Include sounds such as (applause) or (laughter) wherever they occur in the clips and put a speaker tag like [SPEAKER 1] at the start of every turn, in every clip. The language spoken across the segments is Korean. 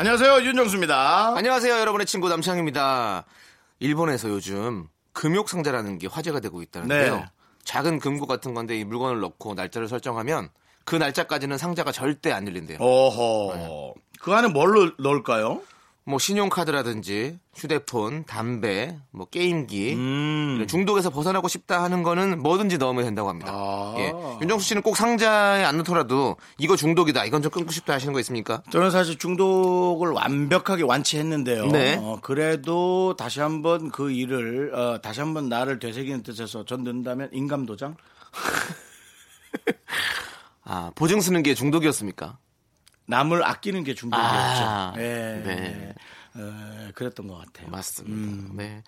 [SPEAKER 1] 안녕하세요 윤정수입니다.
[SPEAKER 2] 안녕하세요, 여러분의 친구 남창입니다. 일본에서 요즘 금욕 상자라는 게 화제가 되고 있다는데요.
[SPEAKER 1] 네.
[SPEAKER 2] 작은 금고 같은 건데 이 물건을 넣고 날짜를 설정하면 그 날짜까지는 상자가 절대 안 열린대요.
[SPEAKER 1] 어허. 그 안에 뭘 넣을까요?
[SPEAKER 2] 뭐 신용카드라든지 휴대폰, 담배, 뭐 게임기
[SPEAKER 1] 음.
[SPEAKER 2] 중독에서 벗어나고 싶다 하는 거는 뭐든지 넣으면 된다고 합니다.
[SPEAKER 1] 아.
[SPEAKER 2] 예. 윤정수 씨는 꼭 상자에 안 넣더라도 이거 중독이다, 이건 좀 끊고 싶다 하시는 거 있습니까?
[SPEAKER 1] 저는 사실 중독을 완벽하게 완치했는데요.
[SPEAKER 2] 네.
[SPEAKER 1] 어, 그래도 다시 한번 그 일을 어, 다시 한번 나를 되새기는 뜻에서 전 넣는다면 인감 도장? (laughs)
[SPEAKER 2] 아, 보증 쓰는 게 중독이었습니까?
[SPEAKER 1] 남을 아끼는 게 중독이었죠.
[SPEAKER 2] 아,
[SPEAKER 1] 예.
[SPEAKER 2] 네.
[SPEAKER 1] 어, 그랬던 것 같아요.
[SPEAKER 2] 맞습니다.
[SPEAKER 1] 음.
[SPEAKER 2] 네.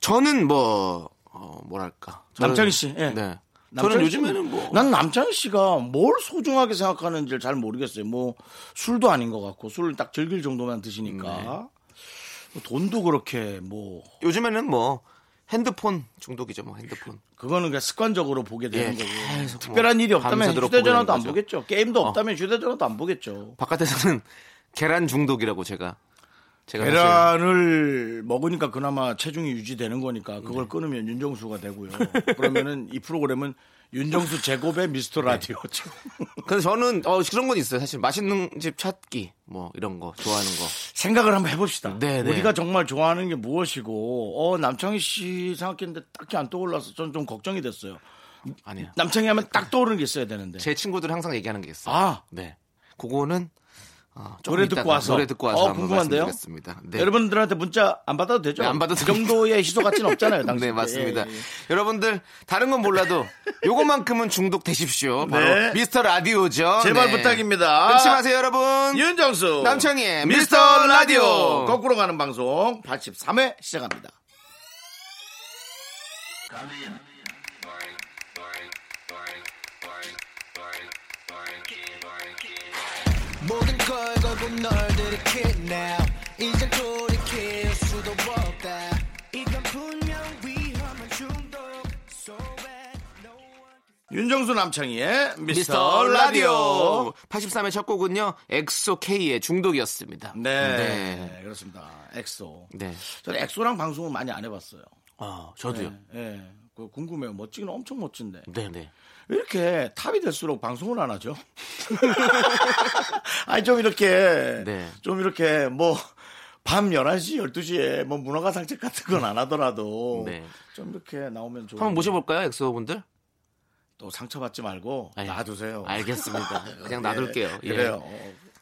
[SPEAKER 2] 저는 뭐, 어, 뭐랄까. 저는-
[SPEAKER 1] 남창희 씨, 예.
[SPEAKER 2] 네.
[SPEAKER 1] 남창희
[SPEAKER 2] 저는 요즘에는 뭐.
[SPEAKER 1] 난 남창희 씨가 뭘 소중하게 생각하는지를 잘 모르겠어요. 뭐 술도 아닌 것 같고 술을 딱 즐길 정도만 드시니까
[SPEAKER 2] 네.
[SPEAKER 1] 뭐 돈도 그렇게 뭐
[SPEAKER 2] 요즘에는 뭐, 핸드폰 중독이죠, 뭐, 핸드폰.
[SPEAKER 1] 그거는 그냥 습관적으로 보게 되는
[SPEAKER 2] 예,
[SPEAKER 1] 거고
[SPEAKER 2] 계속
[SPEAKER 1] 특별한
[SPEAKER 2] 뭐
[SPEAKER 1] 일이 없다면 휴대전화도 안
[SPEAKER 2] 되는
[SPEAKER 1] 보겠죠. 게임도
[SPEAKER 2] 어.
[SPEAKER 1] 없다면 휴대전화도 안 보겠죠.
[SPEAKER 2] 바깥에서는 (laughs) 계란 중독이라고 제가. 제가 사실
[SPEAKER 1] 계란을 먹으니까 그나마 체중이 유지되는 거니까
[SPEAKER 2] 네.
[SPEAKER 1] 그걸 끊으면 윤정수가 되고요. 그러면은 이 프로그램은 윤정수 제곱의 미스터
[SPEAKER 2] 네.
[SPEAKER 1] 라디오죠.
[SPEAKER 2] 그래서 저는, 어, 그런 건 있어요. 사실 맛있는 집 찾기, 뭐, 이런 거, 좋아하는 거.
[SPEAKER 1] 생각을 한번 해봅시다.
[SPEAKER 2] 네, 네.
[SPEAKER 1] 우리가 정말 좋아하는 게 무엇이고, 어, 남창희 씨 생각했는데 딱히 안 떠올라서 전좀 걱정이 됐어요.
[SPEAKER 2] 아니요.
[SPEAKER 1] 남창희 하면 딱 떠오르는 게 있어야 되는데.
[SPEAKER 2] 제 친구들 항상 얘기하는 게 있어요.
[SPEAKER 1] 아.
[SPEAKER 2] 네. 그거는, 어,
[SPEAKER 1] 노래 듣고 와서.
[SPEAKER 2] 노래 듣고 와서
[SPEAKER 1] 어, 궁금한데요?
[SPEAKER 2] 네.
[SPEAKER 1] 여러분들한테 문자 안 받아도 되죠?
[SPEAKER 2] 네, 안 받아도
[SPEAKER 1] 그 정도의 희소 가치는 없잖아요. 당신. (laughs)
[SPEAKER 2] 네, 맞습니다.
[SPEAKER 1] 예, 예.
[SPEAKER 2] 여러분들, 다른 건 몰라도 (laughs) 요것만큼은 중독되십시오. 바로
[SPEAKER 1] 네.
[SPEAKER 2] 미스터 라디오죠.
[SPEAKER 1] 제발
[SPEAKER 2] 네.
[SPEAKER 1] 부탁입니다.
[SPEAKER 2] 끊지 마세요, 여러분.
[SPEAKER 1] 윤정수.
[SPEAKER 2] 남창희의
[SPEAKER 1] 미스터
[SPEAKER 2] 미스터
[SPEAKER 1] 라디오.
[SPEAKER 2] 라디오.
[SPEAKER 1] 거꾸로 가는 방송 83회 시작합니다.
[SPEAKER 3] 모든 걸 걸고 널 들이킬 now 이젠 돌이킬 수도 없다 이건 분명 위험한 중독 So
[SPEAKER 1] 윤정수 남창희의 미스터,
[SPEAKER 2] 미스터
[SPEAKER 1] 라디오.
[SPEAKER 2] 라디오. 83회 첫 곡은요, 엑소 K의 중독이었습니다.
[SPEAKER 1] 네,
[SPEAKER 2] 네.
[SPEAKER 1] 그렇습니다. 엑소.
[SPEAKER 2] 네.
[SPEAKER 1] 저는 엑소랑 방송을 많이 안 해봤어요.
[SPEAKER 2] 아, 저도요.
[SPEAKER 1] 예, 예. 그 궁금해요. 멋지긴 엄청 멋진데.
[SPEAKER 2] 네, 네.
[SPEAKER 1] 왜 이렇게 탑이 될수록 방송을 안 하죠? (laughs) 아니, 좀 이렇게,
[SPEAKER 2] 네.
[SPEAKER 1] 좀 이렇게 뭐, 밤 11시, 12시에 뭐 문화가 산책 같은 건 안 하더라도
[SPEAKER 2] 네.
[SPEAKER 1] 좀 이렇게 나오면 좋은
[SPEAKER 2] 한번 모셔볼까요, 엑소 분들?
[SPEAKER 1] 또 상처받지 말고
[SPEAKER 2] 아니,
[SPEAKER 1] 놔두세요.
[SPEAKER 2] 알겠습니다. 그냥 (laughs)
[SPEAKER 1] 예,
[SPEAKER 2] 놔둘게요. 예.
[SPEAKER 1] 그래요.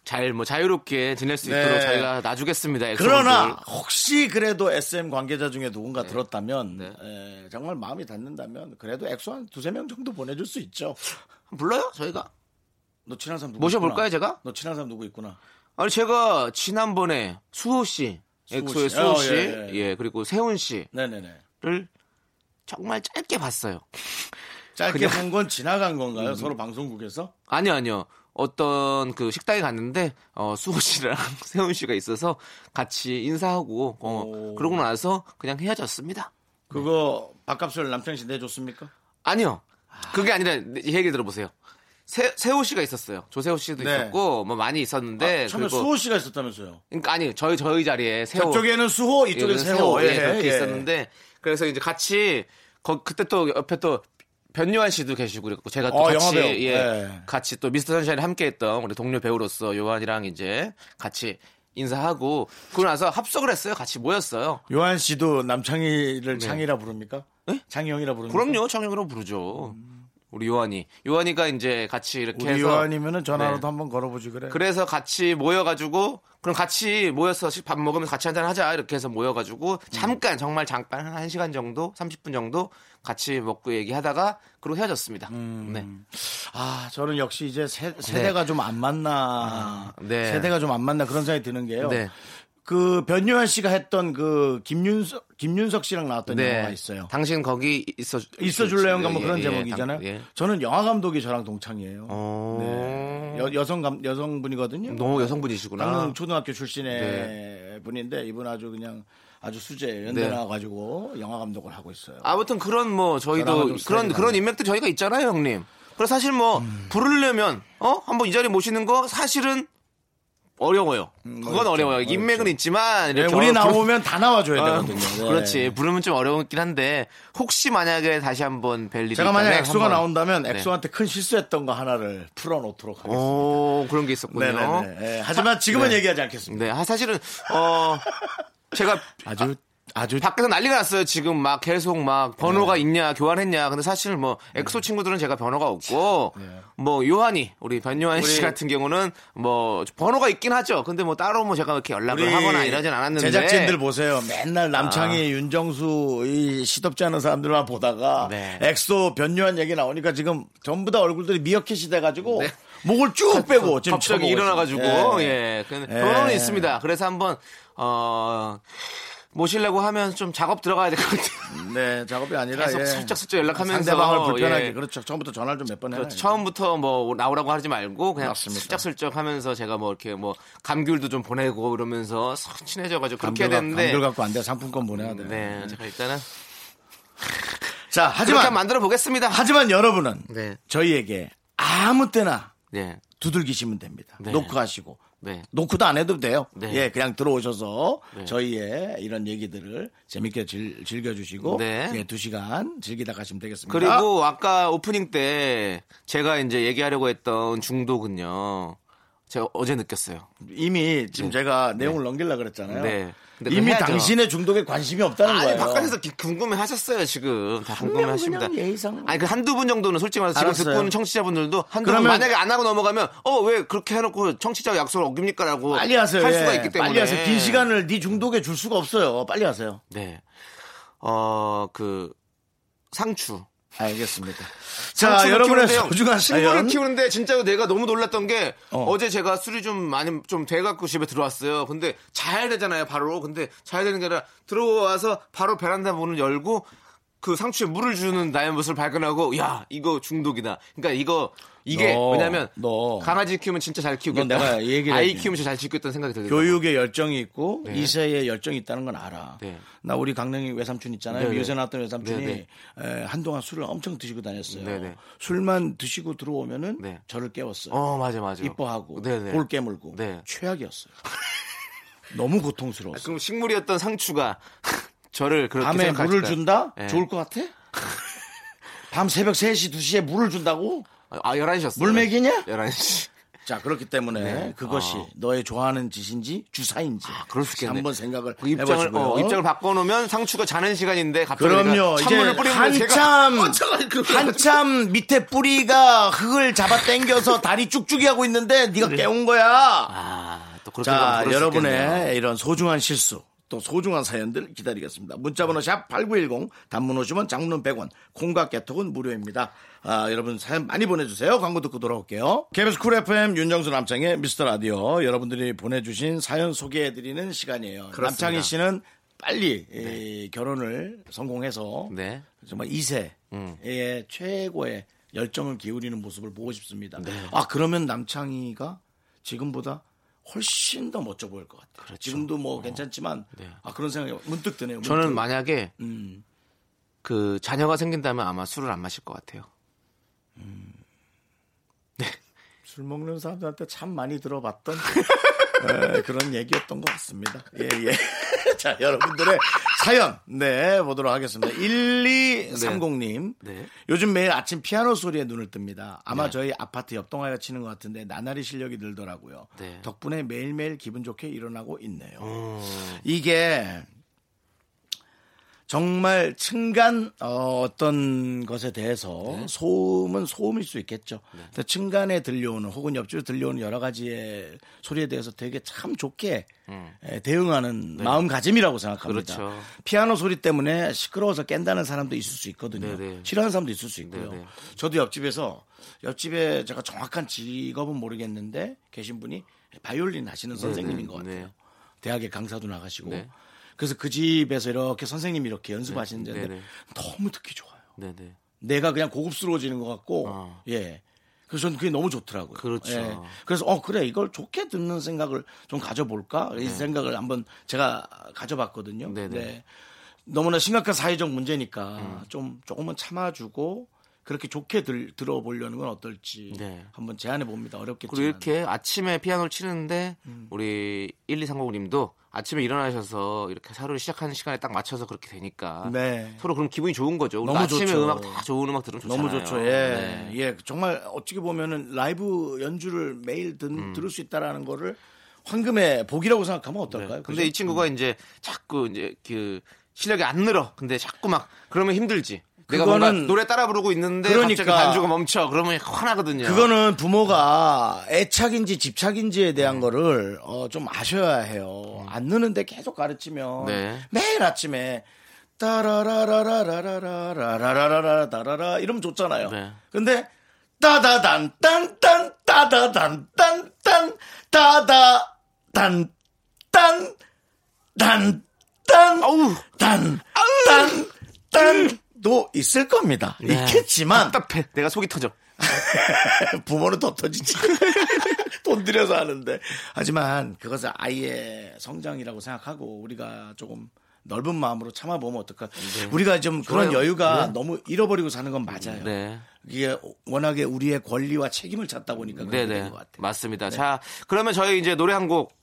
[SPEAKER 2] 잘, 뭐, 자유롭게 지낼 수
[SPEAKER 1] 네.
[SPEAKER 2] 있도록 저희가 놔주겠습니다. 엑소
[SPEAKER 1] 그러나. 혹시 그래도 SM 관계자 중에 누군가 들었다면
[SPEAKER 2] 네.
[SPEAKER 1] 에, 정말 마음이 닿는다면 그래도 엑소 한 두세 명 정도 보내줄 수 있죠.
[SPEAKER 2] 불러요, 저희가?
[SPEAKER 1] 너 친한 사람 누구
[SPEAKER 2] 모셔볼까요,
[SPEAKER 1] 있구나.
[SPEAKER 2] 제가?
[SPEAKER 1] 너 친한 사람 누구 있구나.
[SPEAKER 2] 아니, 제가 지난번에 수호 씨, 엑소의
[SPEAKER 1] 씨.
[SPEAKER 2] 수호
[SPEAKER 1] 어,
[SPEAKER 2] 씨,
[SPEAKER 1] 예,
[SPEAKER 2] 예,
[SPEAKER 1] 예.
[SPEAKER 2] 그리고 세훈 씨를. 정말 짧게 봤어요.
[SPEAKER 1] 짧게 본 건 지나간 건가요?
[SPEAKER 2] 음.
[SPEAKER 1] 서로 방송국에서?
[SPEAKER 2] 아니요, 아니요. 어떤 그 식당에 갔는데 어, 수호 씨랑 (laughs) 세훈 씨가 있어서 같이 인사하고 어,
[SPEAKER 1] 오.
[SPEAKER 2] 그러고 나서 그냥 헤어졌습니다.
[SPEAKER 1] 그거 밥값을 씨 내줬습니까?
[SPEAKER 2] 아니요. 그게 아니라 이 얘기 들어보세요. 세, 세호 씨가 있었어요. 조세호 씨도
[SPEAKER 1] 네.
[SPEAKER 2] 있었고 뭐 많이 있었는데
[SPEAKER 1] 아, 처음에
[SPEAKER 2] 그리고
[SPEAKER 1] 수호 씨가 있었다면서요.
[SPEAKER 2] 그러니까 아니 저희 저희 자리에 세호
[SPEAKER 1] 저쪽에는 수호, 이쪽에는
[SPEAKER 2] 예,
[SPEAKER 1] 세호.
[SPEAKER 2] 예, 그렇게 있었는데 그래서 이제 같이 거- 그때 또 옆에 또 변요한 씨도 계시고 그랬고 제가 또
[SPEAKER 1] 어,
[SPEAKER 2] 같이. 예,
[SPEAKER 1] 네.
[SPEAKER 2] 같이 또 미스터 선샤인에 함께했던 우리 동료 배우로서 요한이랑 이제 같이 인사하고 그러고 나서 합석을 했어요. 같이 모였어요.
[SPEAKER 1] 요한 씨도 남창희를 창희라 부릅니까?
[SPEAKER 2] 네?
[SPEAKER 1] 창희 형이라 부릅니까?
[SPEAKER 2] 그럼요, 청형으로 부르죠. 우리 요한이 요한이가 이제 같이 이렇게
[SPEAKER 1] 우리
[SPEAKER 2] 해서
[SPEAKER 1] 요한이면은 전화로도
[SPEAKER 2] 네.
[SPEAKER 1] 한번 걸어보지 그래.
[SPEAKER 2] 그래서 같이 모여가지고 그럼 같이 모여서 밥 먹으면서 같이 한잔 하자 이렇게 해서 모여가지고 잠깐 정말 잠깐 한 1시간 정도 30분 정도 같이 먹고 얘기하다가 그리고 헤어졌습니다. 네.
[SPEAKER 1] 아, 저는 역시 이제 세, 세대가 좀안 맞나.
[SPEAKER 2] 네.
[SPEAKER 1] 세대가 좀 안 맞나 그런 생각이 드는 게요.
[SPEAKER 2] 네.
[SPEAKER 1] 그 변요한 씨가 했던 그 김윤석 김윤석 씨랑 나왔던
[SPEAKER 2] 네.
[SPEAKER 1] 영화가 있어요.
[SPEAKER 2] 당신 거기 있어
[SPEAKER 1] 있어 줄래요인가 뭐
[SPEAKER 2] 예,
[SPEAKER 1] 그런
[SPEAKER 2] 예,
[SPEAKER 1] 제목이잖아요.
[SPEAKER 2] 당- 예.
[SPEAKER 1] 저는 영화 감독이 저랑 동창이에요.
[SPEAKER 2] 어.
[SPEAKER 1] 네. 여, 여성 감 여성분이거든요.
[SPEAKER 2] 너무 여성분이시구나.
[SPEAKER 1] 강릉 초등학교 출신의
[SPEAKER 2] 네.
[SPEAKER 1] 분인데 이분 아주 그냥 아주 수제 연대 나와가지고 영화 감독을 하고 있어요.
[SPEAKER 2] 아무튼 그런 뭐 저희도 그런 그런. 인맥들이 저희가 있잖아요, 형님. 그래서 사실 뭐
[SPEAKER 1] 음.
[SPEAKER 2] 부르려면 어 한번 이 자리에 모시는 거 사실은 어려워요. 그건
[SPEAKER 1] 어렵죠.
[SPEAKER 2] 어려워요. 인맥은
[SPEAKER 1] 어렵죠.
[SPEAKER 2] 있지만
[SPEAKER 1] 네,
[SPEAKER 2] 이렇게
[SPEAKER 1] 우리
[SPEAKER 2] 어려-
[SPEAKER 1] 나오면 다 나와줘야
[SPEAKER 2] 아,
[SPEAKER 1] 되거든요. 네.
[SPEAKER 2] 그렇지. 부르면 좀 어려웠긴 한데 혹시 만약에 다시 한번 뵐 일이
[SPEAKER 1] 제가 만약 엑소가
[SPEAKER 2] 한번-
[SPEAKER 1] 나온다면
[SPEAKER 2] 네.
[SPEAKER 1] 엑소한테 큰 실수했던 거 하나를 풀어놓도록 하겠습니다.
[SPEAKER 2] 오 그런 게 있었군요.
[SPEAKER 1] 예, 하지만 지금은
[SPEAKER 2] 네.
[SPEAKER 1] 얘기하지 않겠습니다.
[SPEAKER 2] 네, 아, 사실은 어 제가
[SPEAKER 1] 아주 아주
[SPEAKER 2] 밖에서 난리가 났어요. 지금 막 계속 막 번호가 있냐 교환했냐. 근데 사실 뭐 엑소 친구들은 제가 번호가 없고 뭐 요한이 우리 변요한 씨 같은 경우는 뭐 번호가 있긴 하죠. 근데 뭐 따로 뭐 제가 이렇게 연락을 하거나 이러진 않았는데
[SPEAKER 1] 제작진들 보세요. 맨날 남창희, 윤정수 이 시덥지 않은 사람들만 보다가
[SPEAKER 2] 네.
[SPEAKER 1] 엑소 변요한 얘기 나오니까 지금 전부 다 얼굴들이 미어캣이 돼가지고
[SPEAKER 2] 네.
[SPEAKER 1] 목을 쭉 빼고 지금
[SPEAKER 2] 갑자기 일어나가지고
[SPEAKER 1] 있어요.
[SPEAKER 2] 예, 그
[SPEAKER 1] 예.
[SPEAKER 2] 번호는 있습니다. 그래서 한번 어 모시려고 하면 좀 작업 들어가야 될 것 같아요.
[SPEAKER 1] 네, 작업이 아니라
[SPEAKER 2] 계속
[SPEAKER 1] 예.
[SPEAKER 2] 슬쩍 슬쩍 연락하면서
[SPEAKER 1] 상대방을 불편하게
[SPEAKER 2] 예.
[SPEAKER 1] 그렇죠. 처음부터 전화를 좀 몇 번 해요.
[SPEAKER 2] 그렇죠. 처음부터 뭐 나오라고 하지 말고 그냥
[SPEAKER 1] 맞습니다.
[SPEAKER 2] 슬쩍 슬쩍 하면서 제가 뭐 이렇게 뭐 감귤도 좀 보내고 이러면서 싹 친해져가지고 그렇게 해야
[SPEAKER 1] 감귤,
[SPEAKER 2] 되는데
[SPEAKER 1] 감귤 갖고 안 돼. 상품권 보내야 돼.
[SPEAKER 2] 네, 제가 일단은
[SPEAKER 1] 자, 하지만
[SPEAKER 2] 만들어 보겠습니다.
[SPEAKER 1] 하지만 여러분은
[SPEAKER 2] 네,
[SPEAKER 1] 저희에게 아무 때나
[SPEAKER 2] 네,
[SPEAKER 1] 두들기시면 됩니다.
[SPEAKER 2] 네.
[SPEAKER 1] 노크하시고
[SPEAKER 2] 네.
[SPEAKER 1] 노크도 안 해도 돼요.
[SPEAKER 2] 네.
[SPEAKER 1] 예, 그냥 들어오셔서
[SPEAKER 2] 네.
[SPEAKER 1] 저희의 이런 얘기들을 재밌게 즐, 즐겨주시고
[SPEAKER 2] 네.
[SPEAKER 1] 예, 두 시간 즐기다 가시면 되겠습니다.
[SPEAKER 2] 그리고 아까 오프닝 때 제가 이제 얘기하려고 했던 중독은요. 제가 어제 느꼈어요.
[SPEAKER 1] 이미 지금 제가 내용을 넘기려 그랬잖아요.
[SPEAKER 2] 네. 근데
[SPEAKER 1] 이미. 당신의 중독에 관심이 없다는
[SPEAKER 2] 아니,
[SPEAKER 1] 거예요.
[SPEAKER 2] 바깥에서 기- 궁금해 하셨어요, 지금.
[SPEAKER 1] 다명
[SPEAKER 2] 궁금해 하십니다.
[SPEAKER 1] 예의상.
[SPEAKER 2] 아니, 그 한두 분 정도는 솔직히 말해서 지금
[SPEAKER 1] 알았어요.
[SPEAKER 2] 듣고 있는 청취자분들도 한두 분
[SPEAKER 1] 그러면-
[SPEAKER 2] 만약에 안 하고 넘어가면, 어, 왜 그렇게 해놓고 청취자 약속을 어깁니까? 라고.
[SPEAKER 1] 빨리 하세요.
[SPEAKER 2] 할
[SPEAKER 1] 예.
[SPEAKER 2] 수가 있기 때문에.
[SPEAKER 1] 빨리 하세요. 긴 시간을 네 중독에 줄 수가 없어요. 빨리 하세요.
[SPEAKER 2] 네. 어, 그, 상추.
[SPEAKER 1] 알겠습니다. 자, 여러분의
[SPEAKER 2] 키우는데요.
[SPEAKER 1] 소중한
[SPEAKER 2] 친구를
[SPEAKER 1] 사연.
[SPEAKER 2] 키우는데 진짜 내가 너무 놀랐던 게
[SPEAKER 1] 어.
[SPEAKER 2] 어. 제 제가 술이 좀 많이 좀 돼갖고 집에 들어왔어요. 근데 자야 되잖아요, 바로. 근데 자야 되는 게 아니라 들어와서 바로 베란다 문을 열고 그 상추에 물을 주는 나의 모습을 발견하고 야 이거 중독이다. 그러니까 이거 이게
[SPEAKER 1] 너,
[SPEAKER 2] 왜냐면
[SPEAKER 1] 너.
[SPEAKER 2] 강아지 키우면 진짜 잘 키우겠다.
[SPEAKER 1] 너 내가 얘기를
[SPEAKER 2] 아이. 키우면 진짜 잘 키우겠다는 생각이 들더라고요.
[SPEAKER 1] 교육에 열정이 있고
[SPEAKER 2] 네.
[SPEAKER 1] 이세에 열정이 있다는 건 알아.
[SPEAKER 2] 네.
[SPEAKER 1] 나 우리 강릉이 외삼촌 있잖아요.
[SPEAKER 2] 네네.
[SPEAKER 1] 미우새 나왔던 외삼촌이
[SPEAKER 2] 네네.
[SPEAKER 1] 에, 한동안 술을 엄청 드시고 다녔어요.
[SPEAKER 2] 네네.
[SPEAKER 1] 술만 드시고 들어오면은
[SPEAKER 2] 네.
[SPEAKER 1] 저를 깨웠어요.
[SPEAKER 2] 어 맞아 맞아.
[SPEAKER 1] 이뻐하고
[SPEAKER 2] 네네.
[SPEAKER 1] 볼 깨물고
[SPEAKER 2] 네.
[SPEAKER 1] 최악이었어요. (laughs) 너무 고통스러웠어요.
[SPEAKER 2] 그럼 식물이었던 상추가 (laughs) 저를 그렇게
[SPEAKER 1] 밤에? 물을 준다?
[SPEAKER 2] 네.
[SPEAKER 1] 좋을 것 같아? 밤 새벽 3시, 2시에 물을 준다고?
[SPEAKER 2] 아 11시였어요.
[SPEAKER 1] 물 먹이냐?
[SPEAKER 2] 11시. (laughs)
[SPEAKER 1] 자, 그렇기 때문에
[SPEAKER 2] 네.
[SPEAKER 1] 그것이
[SPEAKER 2] 어.
[SPEAKER 1] 너의 좋아하는 짓인지 주사인지
[SPEAKER 2] 그럴 수 있겠네.
[SPEAKER 1] 한번 생각을
[SPEAKER 2] 그 입장을. 어, 입장을 바꿔놓으면 상추가 자는 시간인데 갑자기
[SPEAKER 1] 그럼요.
[SPEAKER 2] 찬물을 뿌리면
[SPEAKER 1] 한참 (laughs)
[SPEAKER 2] 제가
[SPEAKER 1] 한참 밑에 뿌리가 흙을 잡아 당겨서 다리 쭉쭉이 하고 있는데 네가 깨운 거야.
[SPEAKER 2] 아, 또 그렇게
[SPEAKER 1] 자, 여러분의. 이런 소중한 실수 또 소중한 사연들 기다리겠습니다. 문자번호 샵 8910 단문 50원 장문 100원 콩과 깨톡은 무료입니다. 아, 여러분 사연 많이 보내주세요. 광고 듣고 돌아올게요. KBS 쿨 FM 윤정수 남창희의 미스터 라디오 여러분들이 보내주신 사연 소개해드리는 시간이에요.
[SPEAKER 2] 그렇습니다.
[SPEAKER 1] 남창희 씨는 빨리 이 결혼을 성공해서
[SPEAKER 2] 네.
[SPEAKER 1] 정말 2세의
[SPEAKER 2] 음.
[SPEAKER 1] 최고의 열정을 기울이는 모습을 보고 싶습니다.
[SPEAKER 2] 네.
[SPEAKER 1] 아 그러면 남창희가 지금보다 훨씬 더 멋져 보일 것 같아요.
[SPEAKER 2] 그렇죠.
[SPEAKER 1] 지금도 뭐 괜찮지만
[SPEAKER 2] 네.
[SPEAKER 1] 아 그런 생각이 문득 드네요. 문득.
[SPEAKER 2] 저는 만약에
[SPEAKER 1] 음,
[SPEAKER 2] 그 자녀가 생긴다면 아마 술을 안 마실 것 같아요.
[SPEAKER 1] 술 먹는 사람들한테 참 많이 들어봤던 (laughs) 에, 그런 얘기였던 것 같습니다. 예, 예. 자, 여러분들의 사연, 네, 보도록 하겠습니다. 1230님.
[SPEAKER 2] 네.
[SPEAKER 1] 요즘 매일 아침 피아노 소리에 눈을 뜹니다. 아마
[SPEAKER 2] 네.
[SPEAKER 1] 저희 아파트 옆동아이가 치는 것 같은데 나날이 실력이 늘더라고요.
[SPEAKER 2] 네.
[SPEAKER 1] 덕분에 매일매일 기분 좋게 일어나고 있네요.
[SPEAKER 2] 음.
[SPEAKER 1] 이게 정말 층간 어, 떤 것에 대해서
[SPEAKER 2] 네.
[SPEAKER 1] 소음은 소음일 수 있겠죠. 근데 층간에 들려오는 혹은 옆집에 들려오는 여러 가지의 소리에 대해서 되게 참 좋게 에, 대응하는 마음가짐이라고 생각합니다.
[SPEAKER 2] 음. 네. 그렇죠.
[SPEAKER 1] 피아노 소리 때문에 시끄러워서 깬다는 사람도 있을 수 있거든요.
[SPEAKER 2] 네네.
[SPEAKER 1] 싫어하는 사람도 있을 수 있고요.
[SPEAKER 2] 네네.
[SPEAKER 1] 저도 옆집에서 옆집에 제가 정확한 직업은 모르겠는데 계신 분이 바이올린 하시는 선생님인 것 같아요.
[SPEAKER 2] 네.
[SPEAKER 1] 대학에 강사도 나가시고
[SPEAKER 2] 네.
[SPEAKER 1] 그래서 그 집에서 이렇게 선생님이 이렇게 연습하시는데
[SPEAKER 2] 네, 네.
[SPEAKER 1] 너무 듣기 좋아요.
[SPEAKER 2] 네네.
[SPEAKER 1] 내가 그냥 고급스러워지는 것 같고
[SPEAKER 2] 어.
[SPEAKER 1] 예. 그래서 저는 그게 너무 좋더라고요.
[SPEAKER 2] 그렇죠.
[SPEAKER 1] 예. 그래서 어 그래 이걸 좋게 듣는 생각을 좀 가져볼까 이 생각을 한번 제가 가져봤거든요.
[SPEAKER 2] 네. 네네.
[SPEAKER 1] 네. 너무나 심각한 사회적 문제니까
[SPEAKER 2] 음.
[SPEAKER 1] 좀 조금은 참아주고 그렇게 좋게 들, 들어보려는 건 어떨지
[SPEAKER 2] 네.
[SPEAKER 1] 한번 제안해 봅니다. 어렵겠지만.
[SPEAKER 2] 그리고 이렇게 아침에 피아노를 치는데
[SPEAKER 1] 음.
[SPEAKER 2] 우리 1230님도 아침에 일어나셔서 이렇게 하루를 시작하는 시간에 딱 맞춰서 그렇게 되니까
[SPEAKER 1] 네.
[SPEAKER 2] 서로 그럼 기분이 좋은 거죠. 우리
[SPEAKER 1] 너무
[SPEAKER 2] 아침에
[SPEAKER 1] 좋죠.
[SPEAKER 2] 음악 다 좋은 음악 들으면 좋잖아요.
[SPEAKER 1] 너무 좋죠. 예.
[SPEAKER 2] 네.
[SPEAKER 1] 예. 정말 어떻게 보면은 라이브 연주를 매일 들,
[SPEAKER 2] 음.
[SPEAKER 1] 들을 수 있다라는 거를 황금의 복이라고 생각하면 어떨까요?
[SPEAKER 2] 네. 근데
[SPEAKER 1] 그죠?
[SPEAKER 2] 이 친구가 이제 자꾸 이제 그 실력이 안 늘어. 근데 자꾸 막 그러면 힘들지. 내가
[SPEAKER 1] 그거는-
[SPEAKER 2] 노래 따라 부르고 있는데
[SPEAKER 1] 그러니까.
[SPEAKER 2] 갑자기 반주가 멈춰. 그러면 화나거든요.
[SPEAKER 1] 그거는 부모가 애착인지 집착인지에 대한 거를 어, 좀 아셔야 해요. 안 느는데 계속 가르치면
[SPEAKER 2] 네.
[SPEAKER 1] 매일 아침에 따라라라라라라라라라라 라라 이러면 좋잖아요.
[SPEAKER 2] 네.
[SPEAKER 1] 근데 따다단 딴딴 따다단 딴딴 따다 단딴 단딴
[SPEAKER 2] 어우
[SPEAKER 1] 단딴 딴 도 있을 겁니다.
[SPEAKER 2] 네.
[SPEAKER 1] 있겠지만
[SPEAKER 2] 답답해. 내가 속이 터져. (laughs)
[SPEAKER 1] 부모는 더 터지지. (laughs) 돈 들여서 하는데. 하지만 그것을 아이의 성장이라고 생각하고 우리가 조금 넓은 마음으로 참아보면 어떨까. 우리가 좀 그런
[SPEAKER 2] 네. 좋아요.
[SPEAKER 1] 여유가
[SPEAKER 2] 네.
[SPEAKER 1] 너무 잃어버리고 사는 건 맞아요.
[SPEAKER 2] 네.
[SPEAKER 1] 이게 워낙에 우리의 권리와 책임을 찾다 보니까 그런
[SPEAKER 2] 네네.
[SPEAKER 1] 것 같아요.
[SPEAKER 2] 맞습니다. 자, 그러면 저희 이제 노래 한 곡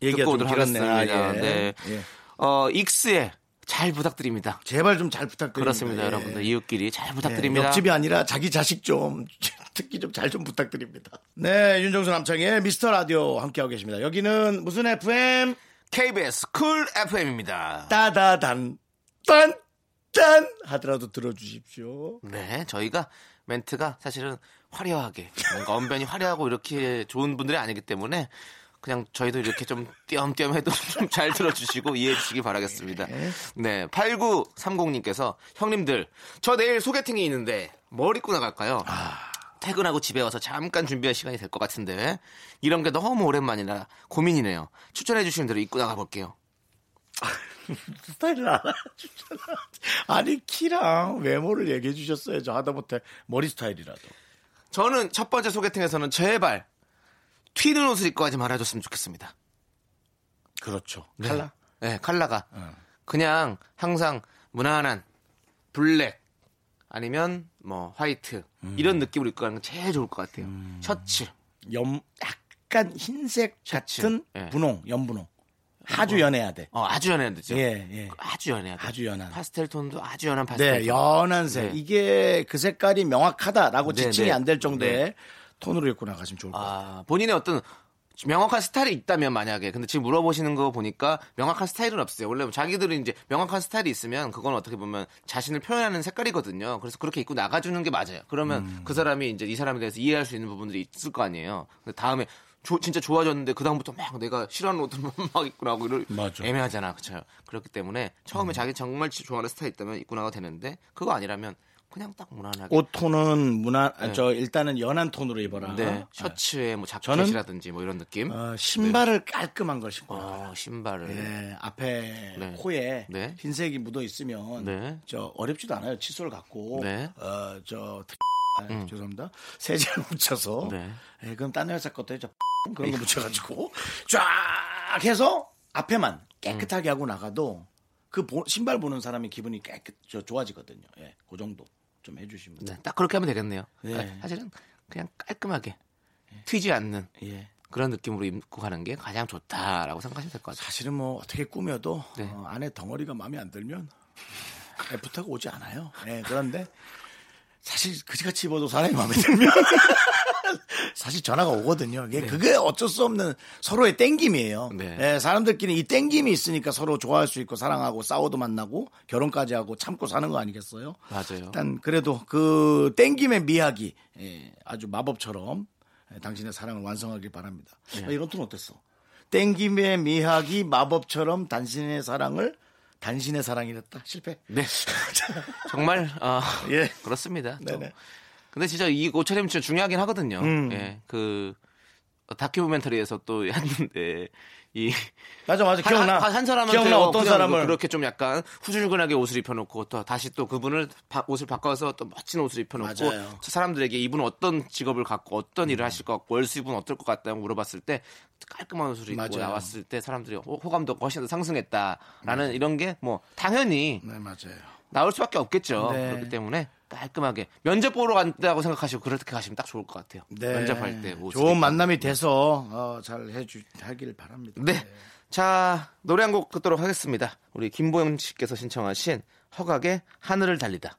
[SPEAKER 2] 듣고
[SPEAKER 1] 좀
[SPEAKER 2] 오도록. 하겠습니다.
[SPEAKER 1] 아, 예.
[SPEAKER 2] 네.
[SPEAKER 1] 예.
[SPEAKER 2] 어, 익스의 잘 부탁드립니다.
[SPEAKER 1] 제발 좀 잘 부탁드립니다.
[SPEAKER 2] 그렇습니다,
[SPEAKER 1] 예.
[SPEAKER 2] 여러분들. 이웃끼리 잘
[SPEAKER 1] 네,
[SPEAKER 2] 부탁드립니다.
[SPEAKER 1] 옆집이 아니라 자기 자식 좀 (laughs) 특히 좀잘좀 부탁드립니다. 네, 윤정수 남창의 미스터 라디오 함께하고 계십니다. 여기는 무슨 FM?
[SPEAKER 2] KBS 쿨 FM입니다.
[SPEAKER 1] 따다단 딴 딴 하더라도 들어주십시오.
[SPEAKER 2] 네, 저희가 멘트가 사실은 화려하게 뭔가 언변이 화려하고 이렇게 좋은 분들이 아니기 때문에 그냥 저희도 이렇게 좀 띄엄띄엄 해도 (laughs) 좀 잘 들어주시고 이해해 주시기 바라겠습니다. 네, 8930님께서 형님들 저 내일 소개팅이 있는데 뭘 입고 나갈까요? 퇴근하고 집에 와서 잠깐 준비할 시간이 될 것 같은데 이런 게 너무 오랜만이라 고민이네요. 추천해 주시는 대로 입고 나가 볼게요. (laughs)
[SPEAKER 1] 스타일을 알아. 아니 키랑 외모를 얘기해 주셨어야죠. 하다못해 머리 스타일이라도.
[SPEAKER 2] 저는 첫 번째 소개팅에서는 제발 튀는 옷을 입고 하지 말아줬으면 좋겠습니다.
[SPEAKER 1] 그렇죠.
[SPEAKER 2] 네.
[SPEAKER 1] 칼라.
[SPEAKER 2] 네, 칼라가. 그냥 항상 무난한 블랙 아니면 뭐 화이트 이런 느낌으로 입고 가는 게 제일 좋을 것 같아요. 셔츠.
[SPEAKER 1] 염 약간 흰색
[SPEAKER 2] 셔츠.
[SPEAKER 1] 같은
[SPEAKER 2] 예.
[SPEAKER 1] 분홍, 연분홍. 아주 연해야 돼.
[SPEAKER 2] 어, 아주 연해야 되죠.
[SPEAKER 1] 예, 예.
[SPEAKER 2] 아주 연해야 돼.
[SPEAKER 1] 아주 연한.
[SPEAKER 2] 파스텔 톤도 아주 연한 파스텔
[SPEAKER 1] 네,
[SPEAKER 2] 톤.
[SPEAKER 1] 연한 색.
[SPEAKER 2] 네.
[SPEAKER 1] 이게 그 색깔이 명확하다라고
[SPEAKER 2] 네,
[SPEAKER 1] 지칭이
[SPEAKER 2] 네.
[SPEAKER 1] 안될 정도의
[SPEAKER 2] 네.
[SPEAKER 1] 톤으로 입고 나가시면 좋을 것 같아요.
[SPEAKER 2] 아, 본인의 어떤 명확한 스타일이 있다면 만약에 근데 지금 물어보시는 거 보니까 명확한 스타일은 없어요. 원래 자기들은 이제 명확한 스타일이 있으면 그건 어떻게 보면 자신을 표현하는 색깔이거든요. 그래서 그렇게 입고 나가주는 게 맞아요. 그러면
[SPEAKER 1] 음.
[SPEAKER 2] 그 사람이 이제 이 사람에 대해서 이해할 수 있는 부분들이 있을 거 아니에요. 근데 다음에 조- 진짜 좋아졌는데 그 다음부터 막 내가 싫어하는 옷들만 (laughs) 막 입고 나고 이럴
[SPEAKER 1] 맞아. 음.
[SPEAKER 2] 애매하잖아, 그렇죠? 그렇기 때문에 처음에 자기 정말 좋아하는 스타일 있다면 입고 나가도 되는데 그거 아니라면 그냥 딱 무난하게.
[SPEAKER 1] 옷 톤은 무난, 아,
[SPEAKER 2] 네.
[SPEAKER 1] 저 일단은 연한 톤으로 입어라.
[SPEAKER 2] 네, 셔츠에 뭐 자켓이라든지 뭐 이런 느낌.
[SPEAKER 1] 어, 신발을 깔끔한 걸 신고. 나가요.
[SPEAKER 2] 어, 신발을.
[SPEAKER 1] 네, 앞에
[SPEAKER 2] 네.
[SPEAKER 1] 코에
[SPEAKER 2] 네.
[SPEAKER 1] 흰색이 묻어 있으면
[SPEAKER 2] 네.
[SPEAKER 1] 저 어렵지도 않아요. 칫솔 갖고
[SPEAKER 2] 네.
[SPEAKER 1] 어저 아, 죄송합니다. 세제를 (laughs) 묻혀서
[SPEAKER 2] 네.
[SPEAKER 1] 예, 그럼 딴 회사 것도 해죠. 그런 거 묻혀가지고 쫙 해서 앞에만 깨끗하게 하고 나가도 그 보- 신발 보는 사람이 기분이 깨끗 저 좋아지거든요. 예, 그 정도 좀 해주시면.
[SPEAKER 2] 네, 딱 그렇게 하면 되겠네요.
[SPEAKER 1] 네.
[SPEAKER 2] 그러니까 사실은 그냥 깔끔하게 튀지 않는
[SPEAKER 1] 예.
[SPEAKER 2] 그런 느낌으로 입고 가는 게 가장 좋다라고 생각하시면 될 것 같아요.
[SPEAKER 1] 사실은 뭐 어떻게 꾸며도
[SPEAKER 2] 네.
[SPEAKER 1] 어, 안에 덩어리가 마음에 안 들면 애프터가 오지 않아요. 예, 그런데 사실 그지같이 입어도 사람이 마음에 들면 (laughs) (laughs) 사실 전화가 오거든요. 이게 그게 어쩔 수 없는 서로의 땡김이에요.
[SPEAKER 2] 네.
[SPEAKER 1] 예, 사람들끼리 이 땡김이 있으니까 서로 좋아할 수 있고 사랑하고 싸워도 만나고 결혼까지 하고 참고 사는 거 아니겠어요?
[SPEAKER 2] 맞아요.
[SPEAKER 1] 일단 그래도 그 땡김의 미학이 예, 아주 마법처럼 예, 당신의 사랑을 완성하길 바랍니다.
[SPEAKER 2] 네.
[SPEAKER 1] 아, 이런 톤 어땠어? 땡김의 미학이 마법처럼 당신의 사랑을 당신의 사랑이랬다. 실패.
[SPEAKER 2] 네. (laughs) 정말 어,
[SPEAKER 1] 예.
[SPEAKER 2] 그렇습니다. 좀.
[SPEAKER 1] 네네.
[SPEAKER 2] 근데 진짜 이 옷차림 진짜 중요하긴 하거든요.
[SPEAKER 1] 음.
[SPEAKER 2] 예. 그 다큐멘터리에서 또 했는데 이
[SPEAKER 1] 맞아 맞아 기억나.
[SPEAKER 2] 한, 한 사람한테
[SPEAKER 1] 기억나
[SPEAKER 2] 어,
[SPEAKER 1] 어떤
[SPEAKER 2] 그냥
[SPEAKER 1] 사람을
[SPEAKER 2] 그렇게 좀 약간 후줄근하게 옷을 입혀놓고 또 다시 또 그분을 바- 옷을 바꿔서 또 멋진 옷을 입혀놓고
[SPEAKER 1] 맞아요. 음.
[SPEAKER 2] 저 사람들에게 이분은 어떤 직업을 갖고 어떤 일을 하실 것 같고 월수입은 어떨 것 같다고 물어봤을 때 깔끔한 옷을 입고
[SPEAKER 1] 맞아요.
[SPEAKER 2] 나왔을 때 사람들이 호- 호감도가 훨씬 더 상승했다라는
[SPEAKER 1] 음.
[SPEAKER 2] 이런 게 뭐 당연히
[SPEAKER 1] 네 맞아요.
[SPEAKER 2] 나올 수밖에 없겠죠.
[SPEAKER 1] 네.
[SPEAKER 2] 그렇기 때문에 깔끔하게 면접 보러 간다고 생각하시고 그렇게 가시면 딱 좋을 것 같아요.
[SPEAKER 1] 네.
[SPEAKER 2] 면접할 때 옷을
[SPEAKER 1] 좋은. 만남이 돼서 어, 잘 해주 하길 바랍니다.
[SPEAKER 2] 네. 자, 노래 한 곡 듣도록 하겠습니다. 우리 김보영 씨께서 신청하신 허각의 하늘을 달리다.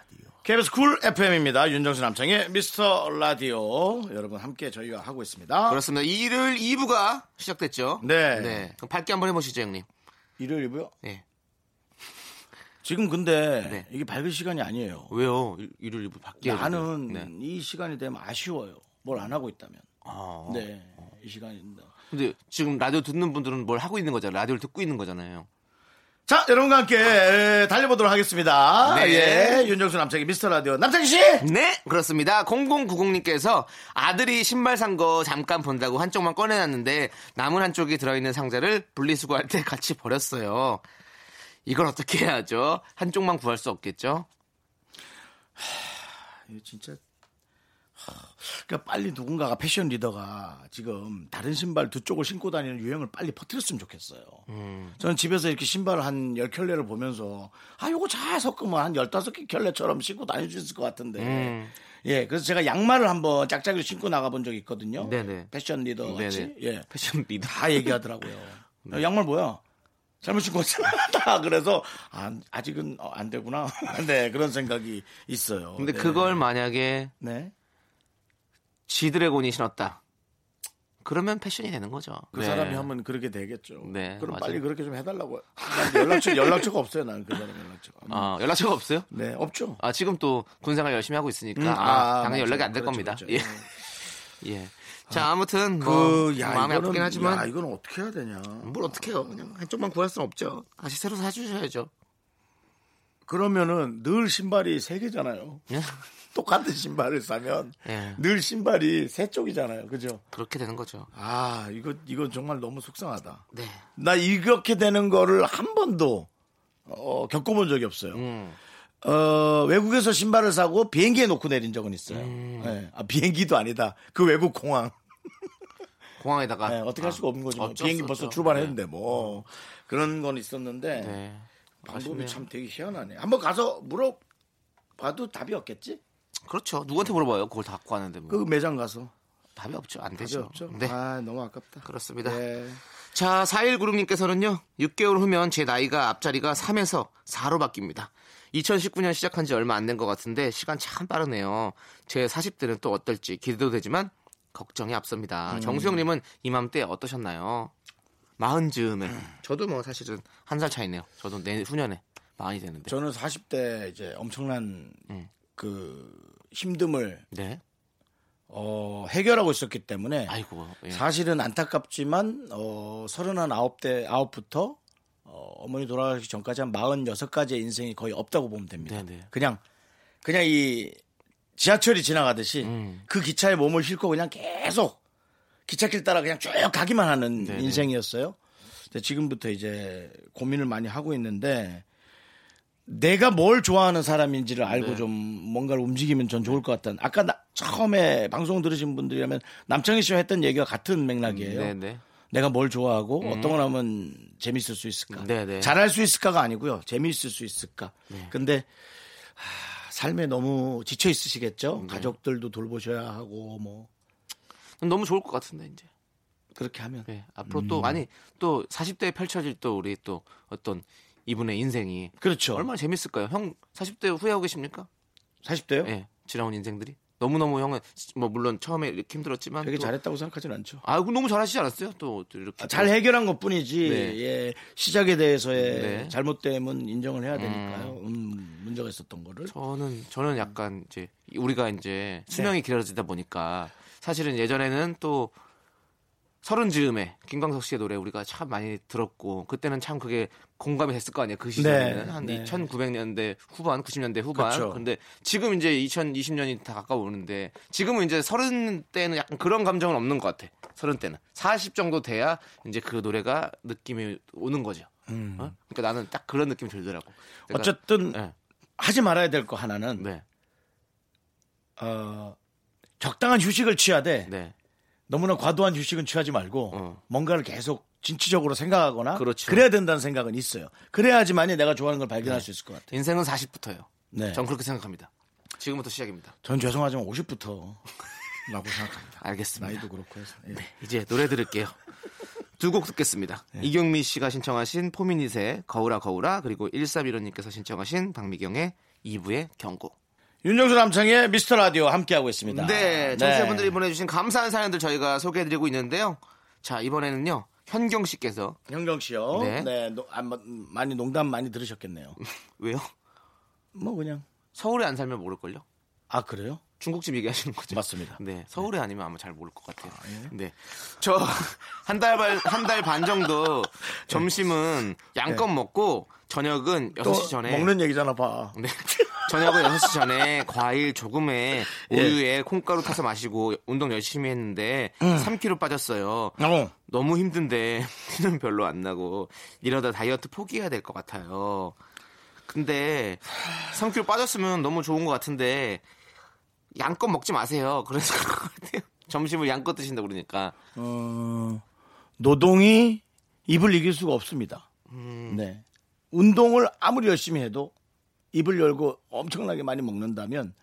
[SPEAKER 1] KBS 쿨 FM입니다. 윤정수 남창희 미스터 라디오 여러분 함께 저희가 하고 있습니다.
[SPEAKER 2] 그렇습니다. 일요일 2부가 시작됐죠?
[SPEAKER 1] 네.
[SPEAKER 2] 네. 그럼 밝게 한번 해보시죠, 형님.
[SPEAKER 1] 일요일이고요.
[SPEAKER 2] 네.
[SPEAKER 1] 지금 근데
[SPEAKER 2] 네.
[SPEAKER 1] 이게 밝을 시간이 아니에요.
[SPEAKER 2] 왜요? 일- 일요일 2부 밖에.
[SPEAKER 1] 나는
[SPEAKER 2] 네.
[SPEAKER 1] 이 시간이 되면 아쉬워요. 뭘 안 하고 있다면.
[SPEAKER 2] 아.
[SPEAKER 1] 네, 이 시간입니다.
[SPEAKER 2] 근데 지금 라디오 듣는 분들은 뭘 하고 있는 거잖아요. 라디오를 듣고 있는 거잖아요.
[SPEAKER 1] 자, 여러분과 함께 에, 달려보도록 하겠습니다.
[SPEAKER 2] 네.
[SPEAKER 1] 예, 윤정수 남창희 미스터 라디오 남창희 씨.
[SPEAKER 2] 네, 그렇습니다. 0090님께서 아들이 신발 산 거 잠깐 본다고 한쪽만 꺼내놨는데 남은 한쪽이 들어있는 상자를 분리수거할 때 같이 버렸어요. 이걸 어떻게 해야죠? 한쪽만 구할 수 없겠죠?
[SPEAKER 1] 이거 진짜. 하, 그러니까 빨리 누군가가 패션 리더가 지금 다른 신발 두 쪽을 신고 다니는 유행을 빨리 퍼뜨렸으면 좋겠어요. 저는 집에서 이렇게 신발을 한 10켤레를 보면서 아, 요거 잘 섞으면 한 15개 켤레처럼 신고 다닐 수 있을 것 같은데. 예, 그래서 제가 양말을 한번 짝짝이로 신고 나가본 적이 있거든요.
[SPEAKER 2] 네네.
[SPEAKER 1] 패션 리더 같이.
[SPEAKER 2] 네네.
[SPEAKER 1] 예.
[SPEAKER 2] 패션 리더.
[SPEAKER 1] 다 얘기하더라고요. 야, (laughs) 양말 뭐야? 잘못 신고 왔잖아. 다 (laughs) 그래서 아, 아직은 어, 안 되구나. (laughs) 네, 그런 생각이 있어요.
[SPEAKER 2] 근데
[SPEAKER 1] 네.
[SPEAKER 2] 그걸 만약에
[SPEAKER 1] 네.
[SPEAKER 2] 지드래곤이 신었다. 그러면 패션이 되는 거죠.
[SPEAKER 1] 그
[SPEAKER 2] 네.
[SPEAKER 1] 사람이 하면 그렇게 되겠죠.
[SPEAKER 2] 네,
[SPEAKER 1] 그럼
[SPEAKER 2] 맞아요.
[SPEAKER 1] 빨리 그렇게 좀 해달라고요. 난 연락처 연락처가 없어요. 나는 그 사람 연락처가.
[SPEAKER 2] 아, 연락처가 없어요?
[SPEAKER 1] 네, 없죠.
[SPEAKER 2] 아, 지금 또 군생활 열심히 하고 있으니까
[SPEAKER 1] 음,
[SPEAKER 2] 아,
[SPEAKER 1] 아,
[SPEAKER 2] 당연히
[SPEAKER 1] 맞아요.
[SPEAKER 2] 연락이 안될
[SPEAKER 1] 그렇죠,
[SPEAKER 2] 겁니다.
[SPEAKER 1] 그렇죠.
[SPEAKER 2] 예. 예. 자, 아무튼 뭐
[SPEAKER 1] 그, 야,
[SPEAKER 2] 마음이
[SPEAKER 1] 이거는,
[SPEAKER 2] 아프긴 하지만
[SPEAKER 1] 야, 이건 어떻게 해야 되냐.
[SPEAKER 2] 뭘 어떻게 해요? 그냥 한쪽만 구할 수는 없죠. 다시 새로 사주셔야죠.
[SPEAKER 1] 그러면은 늘 신발이 세 개잖아요.
[SPEAKER 2] 예? (laughs)
[SPEAKER 1] 똑같은 신발을 사면
[SPEAKER 2] 예.
[SPEAKER 1] 늘 신발이 세 쪽이잖아요. 그죠?
[SPEAKER 2] 그렇게 되는 거죠.
[SPEAKER 1] 아, 이거, 이건 정말 너무 속상하다.
[SPEAKER 2] 네.
[SPEAKER 1] 나 이렇게 되는 거를 한 번도 어, 겪어본 적이 없어요.
[SPEAKER 2] 음.
[SPEAKER 1] 어, 외국에서 신발을 사고 비행기에 놓고 내린 적은 있어요.
[SPEAKER 2] 음.
[SPEAKER 1] 네. 아, 비행기도 아니다. 그 외국 공항. (laughs)
[SPEAKER 2] 공항에다가
[SPEAKER 1] 네, 어떻게 할 수가 없는 거죠. 뭐. 비행기
[SPEAKER 2] 수
[SPEAKER 1] 벌써. 출발했는데 뭐 그런 건 있었는데
[SPEAKER 2] 네.
[SPEAKER 1] 방법이
[SPEAKER 2] 아쉽네요.
[SPEAKER 1] 참 되게 희한하네. 한번 가서 물어봐도 답이 없겠지?
[SPEAKER 2] 그렇죠. 누구한테 물어봐요? 그걸 다 갖고 왔는데 뭐.
[SPEAKER 1] 그 매장 가서
[SPEAKER 2] 답이 없죠. 안 되죠.
[SPEAKER 1] 없죠.
[SPEAKER 2] 네.
[SPEAKER 1] 아, 너무 아깝다.
[SPEAKER 2] 그렇습니다.
[SPEAKER 1] 네.
[SPEAKER 2] 자, 4196님께서는요, 6개월 후면 제 나이가 앞자리가 3에서 4로 바뀝니다. 2019년 시작한 지 얼마 안 된 것 같은데, 시간 참 빠르네요. 제 40대는 또 어떨지 기대도 되지만, 걱정이 앞섭니다.
[SPEAKER 1] 음.
[SPEAKER 2] 정수영님은 이맘때 어떠셨나요? 마흔 즈음에. 저도 뭐 사실은 한 살 차이네요. 저도 내 후년에 마흔이 되는데.
[SPEAKER 1] 저는 40대 이제 엄청난
[SPEAKER 2] 음.
[SPEAKER 1] 그 힘듦을
[SPEAKER 2] 네.
[SPEAKER 1] 어, 해결하고 있었기 때문에
[SPEAKER 2] 아이고. 예.
[SPEAKER 1] 사실은 안타깝지만 어, 39대 9부터 어, 어머니 돌아가기 전까지 한 46가지의 인생이 거의 없다고 보면 됩니다.
[SPEAKER 2] 네네.
[SPEAKER 1] 그냥 그냥 이 지하철이 지나가듯이
[SPEAKER 2] 음.
[SPEAKER 1] 그 기차에 몸을 싣고 그냥 계속 기찻길 따라 그냥 쭉 가기만 하는
[SPEAKER 2] 네네.
[SPEAKER 1] 인생이었어요. 근데 지금부터 이제 고민을 많이 하고 있는데 내가 뭘 좋아하는 사람인지를 알고
[SPEAKER 2] 네.
[SPEAKER 1] 좀 뭔가를 움직이면 전 좋을 것 같다는. 아까 나- 처음에 방송 들으신 분들이라면 남창희 씨와 했던 얘기가 같은 맥락이에요.
[SPEAKER 2] 네 네.
[SPEAKER 1] 내가 뭘 좋아하고 어떤 걸 하면 재밌을 수 있을까.
[SPEAKER 2] 음. 네네.
[SPEAKER 1] 잘할 수 있을까가 아니고요. 재미있을 수 있을까.
[SPEAKER 2] 네.
[SPEAKER 1] 근데 하, 삶에 너무 지쳐
[SPEAKER 2] 네.
[SPEAKER 1] 있으시겠죠. 가족들도 돌보셔야 하고 뭐
[SPEAKER 2] 너무 좋을 것 같은데, 이제.
[SPEAKER 1] 그렇게 하면
[SPEAKER 2] 네, 앞으로
[SPEAKER 1] 음.
[SPEAKER 2] 또 아니 또 40대에 펼쳐질 또 우리 또 어떤 이분의 인생이
[SPEAKER 1] 그렇죠.
[SPEAKER 2] 얼마나 재밌을까요? 형 40대 후회하고 계십니까?
[SPEAKER 1] 40대요?
[SPEAKER 2] 예, 지나온 인생들이. 너무너무 형은 뭐 물론 처음에 이렇게 힘들었지만
[SPEAKER 1] 되게
[SPEAKER 2] 또-
[SPEAKER 1] 잘했다고 생각하진 않죠.
[SPEAKER 2] 아, 그 너무 잘하시지 않았어요? 또, 또 이렇게
[SPEAKER 1] 아, 잘 해결한 것 뿐이지,
[SPEAKER 2] 네.
[SPEAKER 1] 예, 시작에 대해서의
[SPEAKER 2] 네.
[SPEAKER 1] 잘못됨은 인정을 해야 되니까요. 음, 문제가 있었던 거를.
[SPEAKER 2] 저는 저는 약간 이제 우리가 이제
[SPEAKER 1] 네.
[SPEAKER 2] 수명이 길어지다 보니까 사실은 예전에는 또 서른 즈음에 김광석 씨의 노래 우리가 참 많이 들었고 그때는 참 그게 공감이 됐을 거 아니에요 그 시절에는
[SPEAKER 1] 네,
[SPEAKER 2] 한
[SPEAKER 1] 네.
[SPEAKER 2] 1900년대 후반 90년대 후반
[SPEAKER 1] 그쵸.
[SPEAKER 2] 근데 지금 이제 2020년이 다 가까워오는데 지금은 이제 서른 때는 약간 그런 감정은 없는 것 같아 서른 때는 40 정도 돼야 이제 그 노래가 느낌이 오는 거죠 어? 그러니까 나는 딱 그런 느낌이 들더라고
[SPEAKER 1] 음. 어쨌든
[SPEAKER 2] 네,
[SPEAKER 1] 하지 말아야 될 거 하나는
[SPEAKER 2] 네,
[SPEAKER 1] 어, 적당한 휴식을 취하되
[SPEAKER 2] 네.
[SPEAKER 1] 너무나 과도한 휴식은 취하지 말고
[SPEAKER 2] 어.
[SPEAKER 1] 뭔가를 계속 진취적으로 생각하거나
[SPEAKER 2] 그렇죠.
[SPEAKER 1] 래야 된다는 생각은 있어요. 그래야지만이 내가 좋아하는 걸 발견할 수 있을 것 같아요.
[SPEAKER 2] 인생은 40부터예요.
[SPEAKER 1] 네.
[SPEAKER 2] 전 그렇게 생각합니다. 지금부터 시작입니다.
[SPEAKER 1] 전 죄송하지만 50부터 라고 (laughs) 생각합니다.
[SPEAKER 2] 알겠습니다.
[SPEAKER 1] 나이도 그렇고 해서. 예.
[SPEAKER 2] 이제 노래 들을게요. 두 곡 듣겠습니다. 이경미 씨가 신청하신 포미닛의 거울아 거울아 그리고 1315님께서 신청하신 박미경의 2부의 경고.
[SPEAKER 1] 윤정수 남창희의 미스터 라디오 함께하고 있습니다.
[SPEAKER 2] 네, 청취자분들이 보내주신 감사한 사연들 저희가 소개해드리고 있는데요. 자 이번에는요 현경 씨께서
[SPEAKER 1] 형경 씨요.
[SPEAKER 2] 네.
[SPEAKER 1] 네. 노- 아, 마- 많이 농담 많이 들으셨겠네요. (laughs)
[SPEAKER 2] 왜요?
[SPEAKER 1] 뭐 그냥
[SPEAKER 2] 서울에 안 살면 모를걸요?
[SPEAKER 1] 아 그래요?
[SPEAKER 2] 중국집 얘기하시는 거죠?
[SPEAKER 1] 맞습니다.
[SPEAKER 2] 네, 서울에 아니면 아마 잘 모를 것 같아요. 네, 저 (laughs) 한 달 반 한 달 반 정도 점심은 양껏 먹고 저녁은
[SPEAKER 1] 또
[SPEAKER 2] 6시 전에
[SPEAKER 1] 먹는 얘기잖아 봐.
[SPEAKER 2] 네. 저녁은 6시 전에 과일 조금에
[SPEAKER 1] 예.
[SPEAKER 2] 우유에 콩가루 타서 마시고 운동 열심히 했는데 3kg 빠졌어요.
[SPEAKER 1] 어.
[SPEAKER 2] 너무 힘든데 티는 별로 안 나고 이러다 다이어트 포기해야 될 것 같아요. 근데 3kg 빠졌으면 너무 좋은 것 같은데 양껏 먹지 마세요. (laughs) 그래서 그럴 것 같아요. 점심을 양껏 드신다 그러니까.
[SPEAKER 1] 어, 노동이 입을 이길 수가 없습니다.
[SPEAKER 2] 음.
[SPEAKER 1] 네. 운동을 아무리 열심히 해도 입을 열고 엄청나게 많이 먹는다면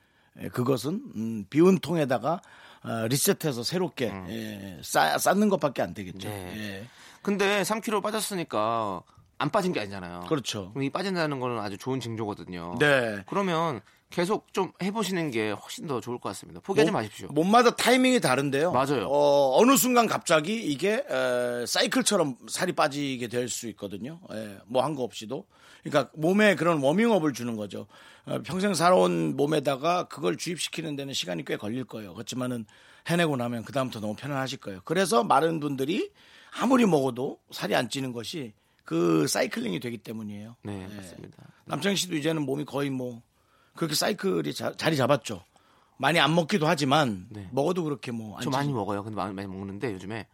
[SPEAKER 1] 예, 그것은 음, 비운 통에다가 어, 리셋해서 새롭게 예, 쌓, 쌓는 것밖에 안 되겠죠.
[SPEAKER 2] 음. 네.
[SPEAKER 1] 예.
[SPEAKER 2] 근데 3kg 빠졌으니까 안 빠진 게 아니잖아요.
[SPEAKER 1] 그렇죠.
[SPEAKER 2] 이 빠진다는 거는 아주 좋은 징조거든요.
[SPEAKER 1] 네.
[SPEAKER 2] 그러면 계속 좀 해보시는 게 훨씬 더 좋을 것 같습니다. 포기하지
[SPEAKER 1] 몸-
[SPEAKER 2] 마십시오.
[SPEAKER 1] 몸마다 타이밍이 다른데요.
[SPEAKER 2] 맞아요.
[SPEAKER 1] 어, 느 순간 갑자기 이게 에, 사이클처럼 살이 빠지게 될 수 있거든요. 뭐 한 거 없이도. 그러니까 몸에 그런 워밍업을 주는 거죠. 어, 평생 살아온 몸에다가 그걸 주입시키는 데는 시간이 꽤 걸릴 거예요. 그렇지만은 해내고 나면 그다음부터 너무 편안하실 거예요. 그래서 많은 분들이 아무리 먹어도 살이 안 찌는 것이 그 사이클링이 되기 때문이에요.
[SPEAKER 2] 네,
[SPEAKER 1] 예.
[SPEAKER 2] 맞습니다.
[SPEAKER 1] 남창희 씨도 이제는 몸이 거의 뭐 그렇게 사이클이 자, 자리 잡았죠. 많이 안 먹기도 하지만
[SPEAKER 2] 네.
[SPEAKER 1] 먹어도 그렇게 뭐안
[SPEAKER 2] 저 많이 먹어요. 근데 많이, 많이 먹는데 요즘에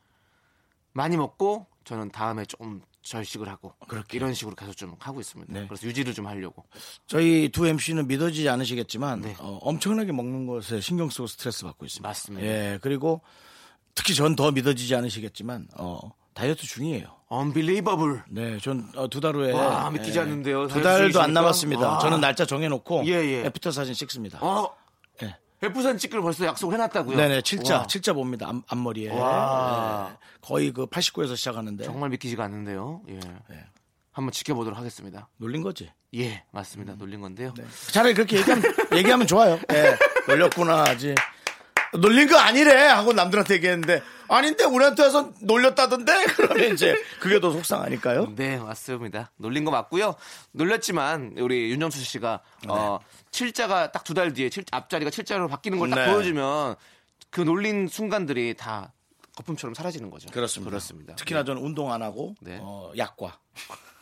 [SPEAKER 2] 많이 먹고 저는 다음에 좀 절식을 하고
[SPEAKER 1] 그렇게.
[SPEAKER 2] 이런 식으로 계속 좀 하고 있습니다.
[SPEAKER 1] 네.
[SPEAKER 2] 그래서 유지를 좀 하려고.
[SPEAKER 1] 저희 두 MC는 믿어지지 않으시겠지만
[SPEAKER 2] 네.
[SPEAKER 1] 어, 엄청나게 먹는 것에 신경 쓰고 스트레스 받고 있습니다.
[SPEAKER 2] 맞습니다.
[SPEAKER 1] 예, 그리고 특히 전 더 믿어지지 않으시겠지만 어, 다이어트 중이에요.
[SPEAKER 2] Unbelievable.
[SPEAKER 1] 네, 전 두달 후에
[SPEAKER 2] 와, 믿기지 않는데요.
[SPEAKER 1] 두 달도 안? 남았습니다.
[SPEAKER 2] 와.
[SPEAKER 1] 저는 날짜 정해놓고
[SPEAKER 2] 예, 예.
[SPEAKER 1] after 사진 찍습니다.
[SPEAKER 2] 어,
[SPEAKER 1] 예.
[SPEAKER 2] after 사진 찍기를 벌써 약속을 해놨다고요?
[SPEAKER 1] 네네, 칠자,
[SPEAKER 2] 와,
[SPEAKER 1] 칠자 봅니다. 앞, 앞머리에.
[SPEAKER 2] 와.
[SPEAKER 1] 예. 거의 그 89에서 시작하는데.
[SPEAKER 2] 정말 믿기지가 않는데요. 예.
[SPEAKER 1] 네.
[SPEAKER 2] 한번 지켜보도록 하겠습니다.
[SPEAKER 1] 놀린 거지.
[SPEAKER 2] 예, 맞습니다. 놀린 건데요.
[SPEAKER 1] 네. 차라리 그렇게 얘기하면, 얘기하면 좋아요. 예, (laughs) 놀렸구나, 하지. 놀린 거 아니래! 하고 남들한테 얘기했는데, 아닌데, 우리한테 와서 놀렸다던데? (laughs) 그러면 이제, 그게 더 속상하니까요.
[SPEAKER 2] 네, 맞습니다. 놀린 거 맞고요. 놀렸지만 우리 윤정수 씨가 어, 칠자가 딱 두 달 뒤에 칠, 앞자리가 칠자로 바뀌는 걸딱
[SPEAKER 1] 네.
[SPEAKER 2] 보여주면 그 놀린 순간들이 다 거품처럼 사라지는 거죠.
[SPEAKER 1] 그렇습니다.
[SPEAKER 2] 그렇습니다.
[SPEAKER 1] 특히나 저는 운동 안 하고,
[SPEAKER 2] 네.
[SPEAKER 1] 어, 약과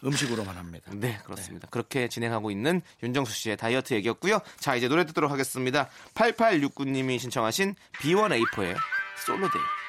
[SPEAKER 1] 음식으로만 합니다.
[SPEAKER 2] 네, 그렇습니다. 그렇게 진행하고 있는 윤정수 씨의 다이어트 얘기였고요. 자, 이제 노래 듣도록 하겠습니다. 8869님이 신청하신 B1A4의 솔로데이.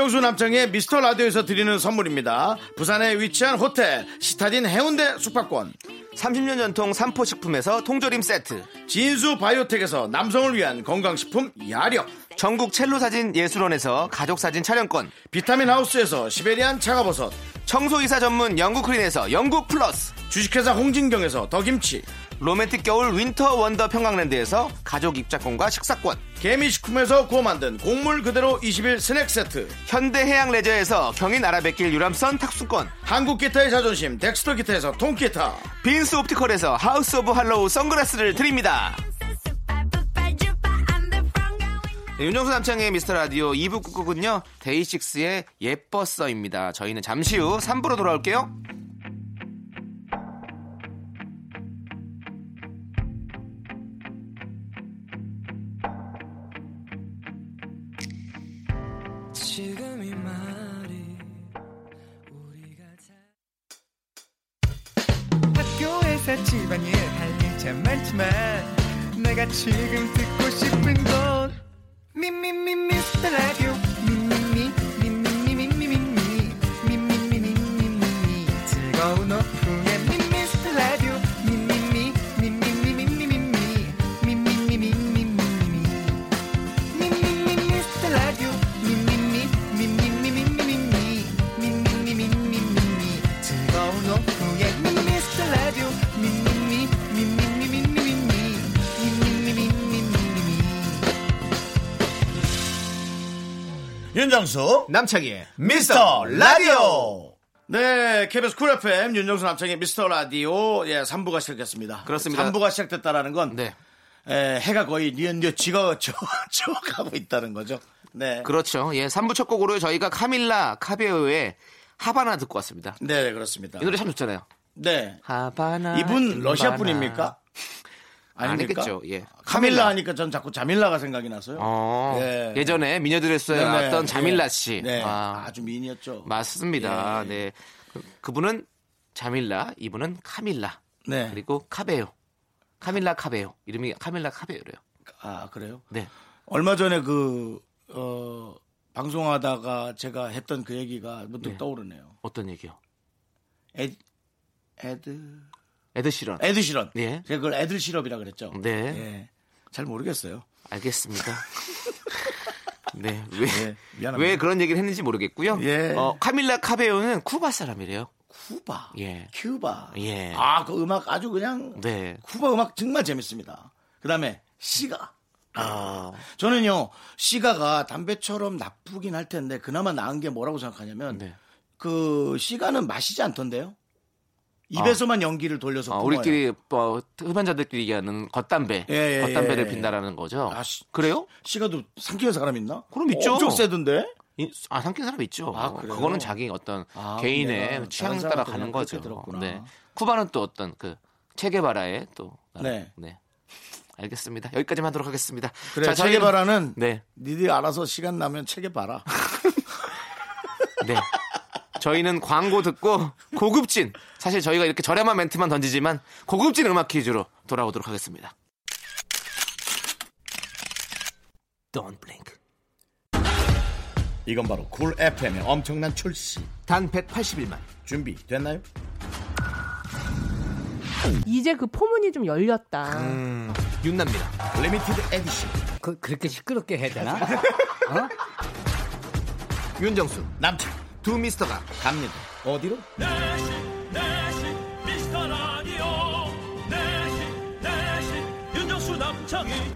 [SPEAKER 1] 윤정수 남창희의 미스터 라디오에서 드리는 선물입니다. 부산에 위치한 호텔, 시타딘 해운대 숙박권,
[SPEAKER 2] 30년 전통 삼포식품에서 통조림 세트.
[SPEAKER 1] 진수 바이오텍에서 남성을 위한 건강식품 야력,
[SPEAKER 2] 전국 첼로 사진 예술원에서 가족 사진 촬영권.
[SPEAKER 1] 비타민 하우스에서 시베리안 차가버섯,
[SPEAKER 2] 청소이사 전문 영국 크린에서 영국 플러스.
[SPEAKER 1] 주식회사 홍진경에서 더김치,
[SPEAKER 2] 로맨틱 겨울 winter wonder 평강랜드에서 가족 입장권과 식사권.
[SPEAKER 1] 개미식품에서 구워 만든 곡물 그대로 21 스낵 세트.
[SPEAKER 2] 현대해양 레저에서 경인 아라뱃길 유람선 탑승권.
[SPEAKER 1] 한국 기타의 자존심 덱스터 기타에서 통기타.
[SPEAKER 2] 빈스 옵티컬에서 하우스 오브 할로우 선글라스를 드립니다 네, 윤정수 남창희의 미스터 라디오 2부 끝곡은요 데이식스의 예뻤어입니다. 저희는 잠시 후 3부로 돌아올게요.
[SPEAKER 4] 집안일 할일참 많지만 내가 지금 듣고 싶은 건
[SPEAKER 1] 윤정수
[SPEAKER 2] 남창희의
[SPEAKER 1] 미스터 라디오. 네 KBS Cool FM 윤정수 남창희의 미스터 라디오. 예 3부가 시작했습니다.
[SPEAKER 2] 그렇습니다.
[SPEAKER 1] 3부가 시작됐다라는 건
[SPEAKER 2] 네.
[SPEAKER 1] 에, 해가 거의 니은니어 (laughs) 지가 지어가고 있다는 거죠. 네.
[SPEAKER 2] 그렇죠. 예 3부 첫 곡으로 저희가 카밀라 카베오의 하바나 듣고 왔습니다.
[SPEAKER 1] 네 그렇습니다.
[SPEAKER 2] 이 노래 참 좋잖아요.
[SPEAKER 1] 네.
[SPEAKER 2] 하바나
[SPEAKER 1] 이분 러시아. 분입니까? (laughs) 아닙니까?
[SPEAKER 2] 아니겠죠, 예.
[SPEAKER 1] 카밀라 하니까 전 자꾸 자밀라가 생각이 나서요.
[SPEAKER 2] 어,
[SPEAKER 1] 예.
[SPEAKER 2] 예. 전에 미녀들에서
[SPEAKER 1] 네,
[SPEAKER 2] 나왔던
[SPEAKER 1] 네,
[SPEAKER 2] 자밀라
[SPEAKER 1] 예.
[SPEAKER 2] 씨.
[SPEAKER 1] 네,
[SPEAKER 2] 아,
[SPEAKER 1] 아주 미인이었죠.
[SPEAKER 2] 맞습니다.
[SPEAKER 1] 예.
[SPEAKER 2] 네. 그- 그분은 자밀라, 이분은 카밀라.
[SPEAKER 1] 네.
[SPEAKER 2] 그리고 카베요. 카밀라 카베요. 이름이 카밀라 카베요래요.
[SPEAKER 1] 아 그래요?
[SPEAKER 2] 네.
[SPEAKER 1] 얼마 전에 그 어, 방송하다가 제가 했던 그 얘기가 문득
[SPEAKER 2] 네.
[SPEAKER 1] 떠오르네요.
[SPEAKER 2] 어떤 얘기요?
[SPEAKER 1] 에, 에드
[SPEAKER 2] 에드시런.
[SPEAKER 1] 에드시런.
[SPEAKER 2] 예.
[SPEAKER 1] 제가 그걸 애들 시럽이라 그랬죠.
[SPEAKER 2] 네.
[SPEAKER 1] 예. 잘 모르겠어요.
[SPEAKER 2] 알겠습니다. (laughs) 네. 왜,
[SPEAKER 1] 예.
[SPEAKER 2] 왜 그런 얘기를 했는지 모르겠고요.
[SPEAKER 1] 예.
[SPEAKER 2] 어, 카밀라 카베요는 쿠바 사람이래요.
[SPEAKER 1] 쿠바,
[SPEAKER 2] 예.
[SPEAKER 1] 큐바.
[SPEAKER 2] 예.
[SPEAKER 1] 아, 그 음악 아주 그냥
[SPEAKER 2] 네.
[SPEAKER 1] 쿠바 음악 정말 재밌습니다. 그 다음에 시가.
[SPEAKER 2] 아,
[SPEAKER 1] 저는요 시가가 담배처럼 나쁘긴 할 텐데 그나마 나은 게 뭐라고 생각하냐면
[SPEAKER 2] 네.
[SPEAKER 1] 그 시가는 마시지 않던데요. 입에서만 연기를 돌려서
[SPEAKER 2] 어,
[SPEAKER 1] 뿜어요.
[SPEAKER 2] 우리끼리 뭐 흡연자들끼리 얘기하는 겉담배,
[SPEAKER 1] 예, 예,
[SPEAKER 2] 겉담배를
[SPEAKER 1] 예.
[SPEAKER 2] 핀다라는 거죠.
[SPEAKER 1] 아, 시-
[SPEAKER 2] 그래요?
[SPEAKER 1] 시가도 삼키는 사람 있나?
[SPEAKER 2] 그럼 있죠.
[SPEAKER 1] 엄청 세던데.
[SPEAKER 2] 이- 아 삼킨 사람 있죠.
[SPEAKER 1] 아?
[SPEAKER 2] 그거는 자기 어떤
[SPEAKER 1] 아,
[SPEAKER 2] 개인의
[SPEAKER 1] 내가
[SPEAKER 2] 취향
[SPEAKER 1] 다른
[SPEAKER 2] 따라 가는 거죠.
[SPEAKER 1] 들었구나.
[SPEAKER 2] 네. 쿠바는 또 어떤 그 체게바라의 또
[SPEAKER 1] 네.
[SPEAKER 2] 네. 알겠습니다. 여기까지만 하도록 하겠습니다.
[SPEAKER 1] 그래
[SPEAKER 2] 자,
[SPEAKER 1] 책에
[SPEAKER 2] 저희는-
[SPEAKER 1] 바라는
[SPEAKER 2] 네.
[SPEAKER 1] 니들이 알아서 시간 나면 봐라. (laughs)
[SPEAKER 2] 네. 저희는 광고 듣고 고급진 사실 저희가 이렇게 저렴한 멘트만 던지지만 고급진 음악 퀴즈로 돌아오도록 하겠습니다. Don't blink.
[SPEAKER 1] 이건 바로 Cool FM의 엄청난 출시.
[SPEAKER 2] 단 181만.
[SPEAKER 1] 준비 됐나요?
[SPEAKER 5] 이제 그 포문이 좀 열렸다.
[SPEAKER 2] 음, 윤납니다.
[SPEAKER 1] limited edition.
[SPEAKER 6] 그, 그렇게 시끄럽게 해야 되나? (laughs)
[SPEAKER 2] 윤정수.
[SPEAKER 1] 남친
[SPEAKER 2] 두 미스터가
[SPEAKER 1] 갑니다. 어디로?
[SPEAKER 7] 내시 내시 미스터 라디오 내시 내시 윤정수 남창희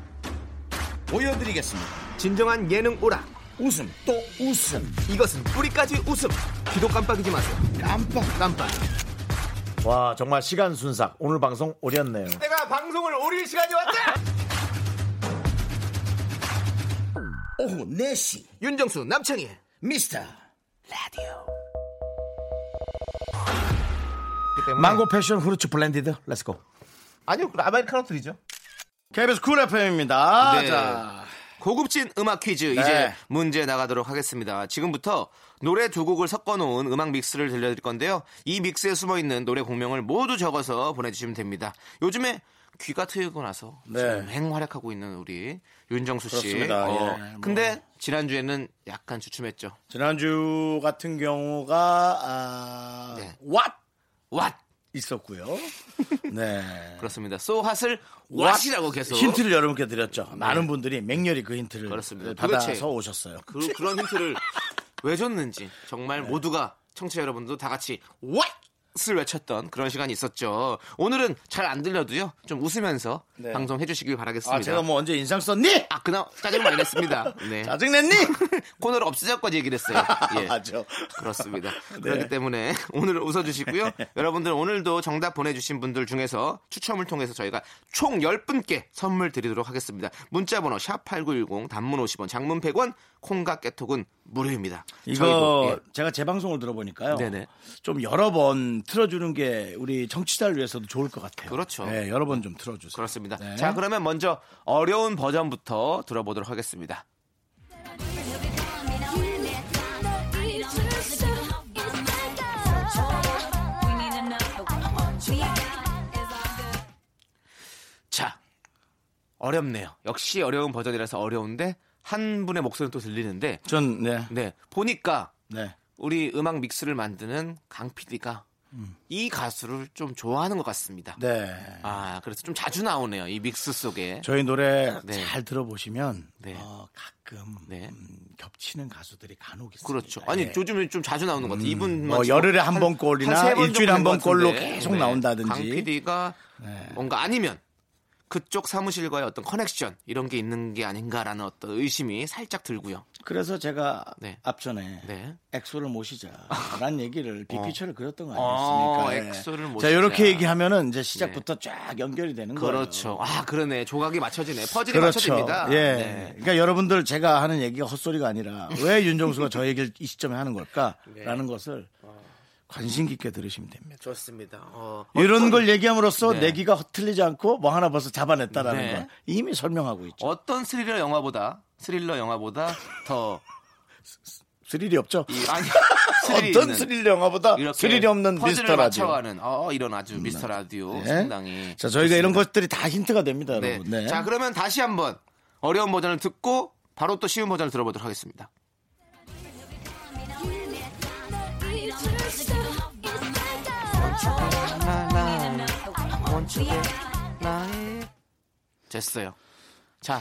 [SPEAKER 1] 보여드리겠습니다.
[SPEAKER 2] 진정한 예능 오라.
[SPEAKER 1] 웃음 또 웃음.
[SPEAKER 2] 이것은 뿌리까지 웃음. 귀도 깜빡이지 마세요.
[SPEAKER 1] 깜빡
[SPEAKER 2] 깜빡.
[SPEAKER 1] 와 정말 시간 순삭. 오늘 방송 오렸네요.
[SPEAKER 2] 내가 방송을 오릴 시간이 왔다.
[SPEAKER 1] 오후 4시
[SPEAKER 2] 윤정수 남창희
[SPEAKER 1] 미스터
[SPEAKER 2] 라디오.
[SPEAKER 1] 망고 passion fruit blended let's go.
[SPEAKER 2] 아니요, 아메리카노 드리죠.
[SPEAKER 1] KBS Cool FM입니다.
[SPEAKER 2] 네.
[SPEAKER 1] 자,
[SPEAKER 2] 고급진 음악 퀴즈
[SPEAKER 1] 네.
[SPEAKER 2] 이제 문제 나가도록 하겠습니다. 지금부터 노래 두 곡을 섞어놓은 음악 믹스를 들려드릴 건데요. 이 믹스에 숨어있는 노래 곡명을 모두 적어서 보내주시면 됩니다. 요즘에 귀가 트이고 나서
[SPEAKER 1] 네.
[SPEAKER 2] 지금 행활약하고 있는 우리 윤정수 씨.
[SPEAKER 1] 그렇습니다.
[SPEAKER 2] 어,
[SPEAKER 1] 예, 뭐.
[SPEAKER 2] 근데 지난주에는 약간 주춤했죠.
[SPEAKER 1] 지난주 같은 경우가 아,
[SPEAKER 2] 네.
[SPEAKER 1] 왓
[SPEAKER 2] 왓!
[SPEAKER 1] 있었고요. (laughs) 네.
[SPEAKER 2] 그렇습니다. 소핫을 왓이라고 계속.
[SPEAKER 1] 힌트를 여러분께 드렸죠. 많은 분들이 맹렬히 그 힌트를
[SPEAKER 2] 그렇습니다.
[SPEAKER 1] 받아서
[SPEAKER 2] 도대체
[SPEAKER 1] 오셨어요.
[SPEAKER 2] 그, 그런 힌트를 (laughs) 왜 줬는지 정말
[SPEAKER 1] 네.
[SPEAKER 2] 모두가 청취자 여러분도 다 같이 왓! 믹스를 외쳤던 그런 시간이 있었죠. 오늘은 잘 안 들려도요. 좀 웃으면서
[SPEAKER 1] 네.
[SPEAKER 2] 방송해 주시길 바라겠습니다.
[SPEAKER 1] 아, 제가 뭐 언제 인상 썼니?
[SPEAKER 2] 아, 그나 짜증 많이 냈습니다. 네. (laughs)
[SPEAKER 1] 짜증 냈니? (laughs)
[SPEAKER 2] 코너를 없애자까지 얘기를 했어요. 예. (laughs)
[SPEAKER 1] 맞아.
[SPEAKER 2] 그렇습니다.
[SPEAKER 1] 네.
[SPEAKER 2] 그렇기 때문에 오늘 웃어 주시고요. 여러분들 오늘도 정답 보내 주신 분들 중에서 추첨을 통해서 저희가 총 10분께 선물 드리도록 하겠습니다. 문자 번호 샵8910 단문 50원 장문 100원 콩과 깨톡은 무료입니다.
[SPEAKER 1] 이거
[SPEAKER 2] 저희도, 예.
[SPEAKER 1] 제가 재방송을 들어보니까요.
[SPEAKER 2] 네네.
[SPEAKER 1] 좀 여러 번 틀어주는 게 우리 청취자를 위해서도 좋을 것 같아요.
[SPEAKER 2] 그렇죠.
[SPEAKER 1] 네, 여러 번 좀 틀어주세요.
[SPEAKER 2] 그렇습니다.
[SPEAKER 1] 네.
[SPEAKER 2] 자 그러면 먼저 어려운 버전부터 들어보도록 하겠습니다. 자 어렵네요. 역시 어려운 버전이라서 어려운데 한 분의 목소리는 또 들리는데
[SPEAKER 1] 전, 네.
[SPEAKER 2] 네 보니까
[SPEAKER 1] 네.
[SPEAKER 2] 우리 음악 믹스를 만드는 강 PD가 이 가수를 좀 좋아하는 것 같습니다.
[SPEAKER 1] 네.
[SPEAKER 2] 아 그래서 좀 자주 나오네요. 이 믹스 속에.
[SPEAKER 1] 저희 노래
[SPEAKER 2] 네.
[SPEAKER 1] 잘 들어보시면
[SPEAKER 2] 네.
[SPEAKER 1] 어, 가끔
[SPEAKER 2] 네.
[SPEAKER 1] 음, 겹치는 가수들이 간혹 있습니다.
[SPEAKER 2] 그렇죠. 아니
[SPEAKER 1] 예.
[SPEAKER 2] 요즘에 좀 자주 나오는 것 같아요. 이분
[SPEAKER 1] 뭐 열흘에 한 번 꼴이나 일주일에 한 번 꼴로 계속 나온다든지.
[SPEAKER 2] 강 PD가
[SPEAKER 1] 네.
[SPEAKER 2] 뭔가 아니면 그쪽 사무실과의 어떤 connection 이런 게 있는 게 아닌가라는 어떤 의심이 살짝 들고요.
[SPEAKER 1] 그래서 제가
[SPEAKER 2] 네.
[SPEAKER 1] 앞전에
[SPEAKER 2] 네.
[SPEAKER 1] 엑소를 모시자라는 (laughs) 얘기를 big picture를 그렸던 거
[SPEAKER 2] 어,
[SPEAKER 1] 아니겠습니까? 예.
[SPEAKER 2] 엑소를
[SPEAKER 1] 자,
[SPEAKER 2] 모시자.
[SPEAKER 1] 이렇게 얘기하면은 이제 시작부터 쫙 연결이 되는 거예요.
[SPEAKER 2] 그렇죠. 아 그러네. 조각이 맞춰지네. 퍼즐이
[SPEAKER 1] 그렇죠.
[SPEAKER 2] 맞춰집니다.
[SPEAKER 1] 예.
[SPEAKER 2] 네.
[SPEAKER 1] 그러니까 여러분들 제가 하는 얘기가 헛소리가 아니라 왜 윤정수가 저 얘기를 이 시점에 하는 걸까라는 것을 관심 깊게 들으시면 됩니다.
[SPEAKER 2] 좋습니다. 어,
[SPEAKER 1] 이런 걸 얘기함으로써
[SPEAKER 2] 네.
[SPEAKER 1] 내기가 흐트리지 않고 뭐 하나 벌써 잡아냈다라는
[SPEAKER 2] 네.
[SPEAKER 1] 걸 이미 설명하고 있죠.
[SPEAKER 2] 어떤 스릴러 영화보다 스릴러 영화보다 더 (laughs)
[SPEAKER 1] 스릴이 없죠?
[SPEAKER 2] 이, 아니 스릴이 (laughs)
[SPEAKER 1] 어떤
[SPEAKER 2] 있는
[SPEAKER 1] 스릴 영화보다 스릴이 없는 미스터 라디오.
[SPEAKER 2] 맞춰가는 어, 이런 아주 미스터 라디오
[SPEAKER 1] 네.
[SPEAKER 2] 상당히
[SPEAKER 1] 자, 저희가 이런
[SPEAKER 2] 좋습니다.
[SPEAKER 1] 것들이 다 힌트가 됩니다,
[SPEAKER 2] 네.
[SPEAKER 1] 여러분. 네.
[SPEAKER 2] 자 그러면 다시 한번 어려운 버전을 듣고 바로 또 쉬운 버전을 들어보도록 하겠습니다. 됐어요. 자,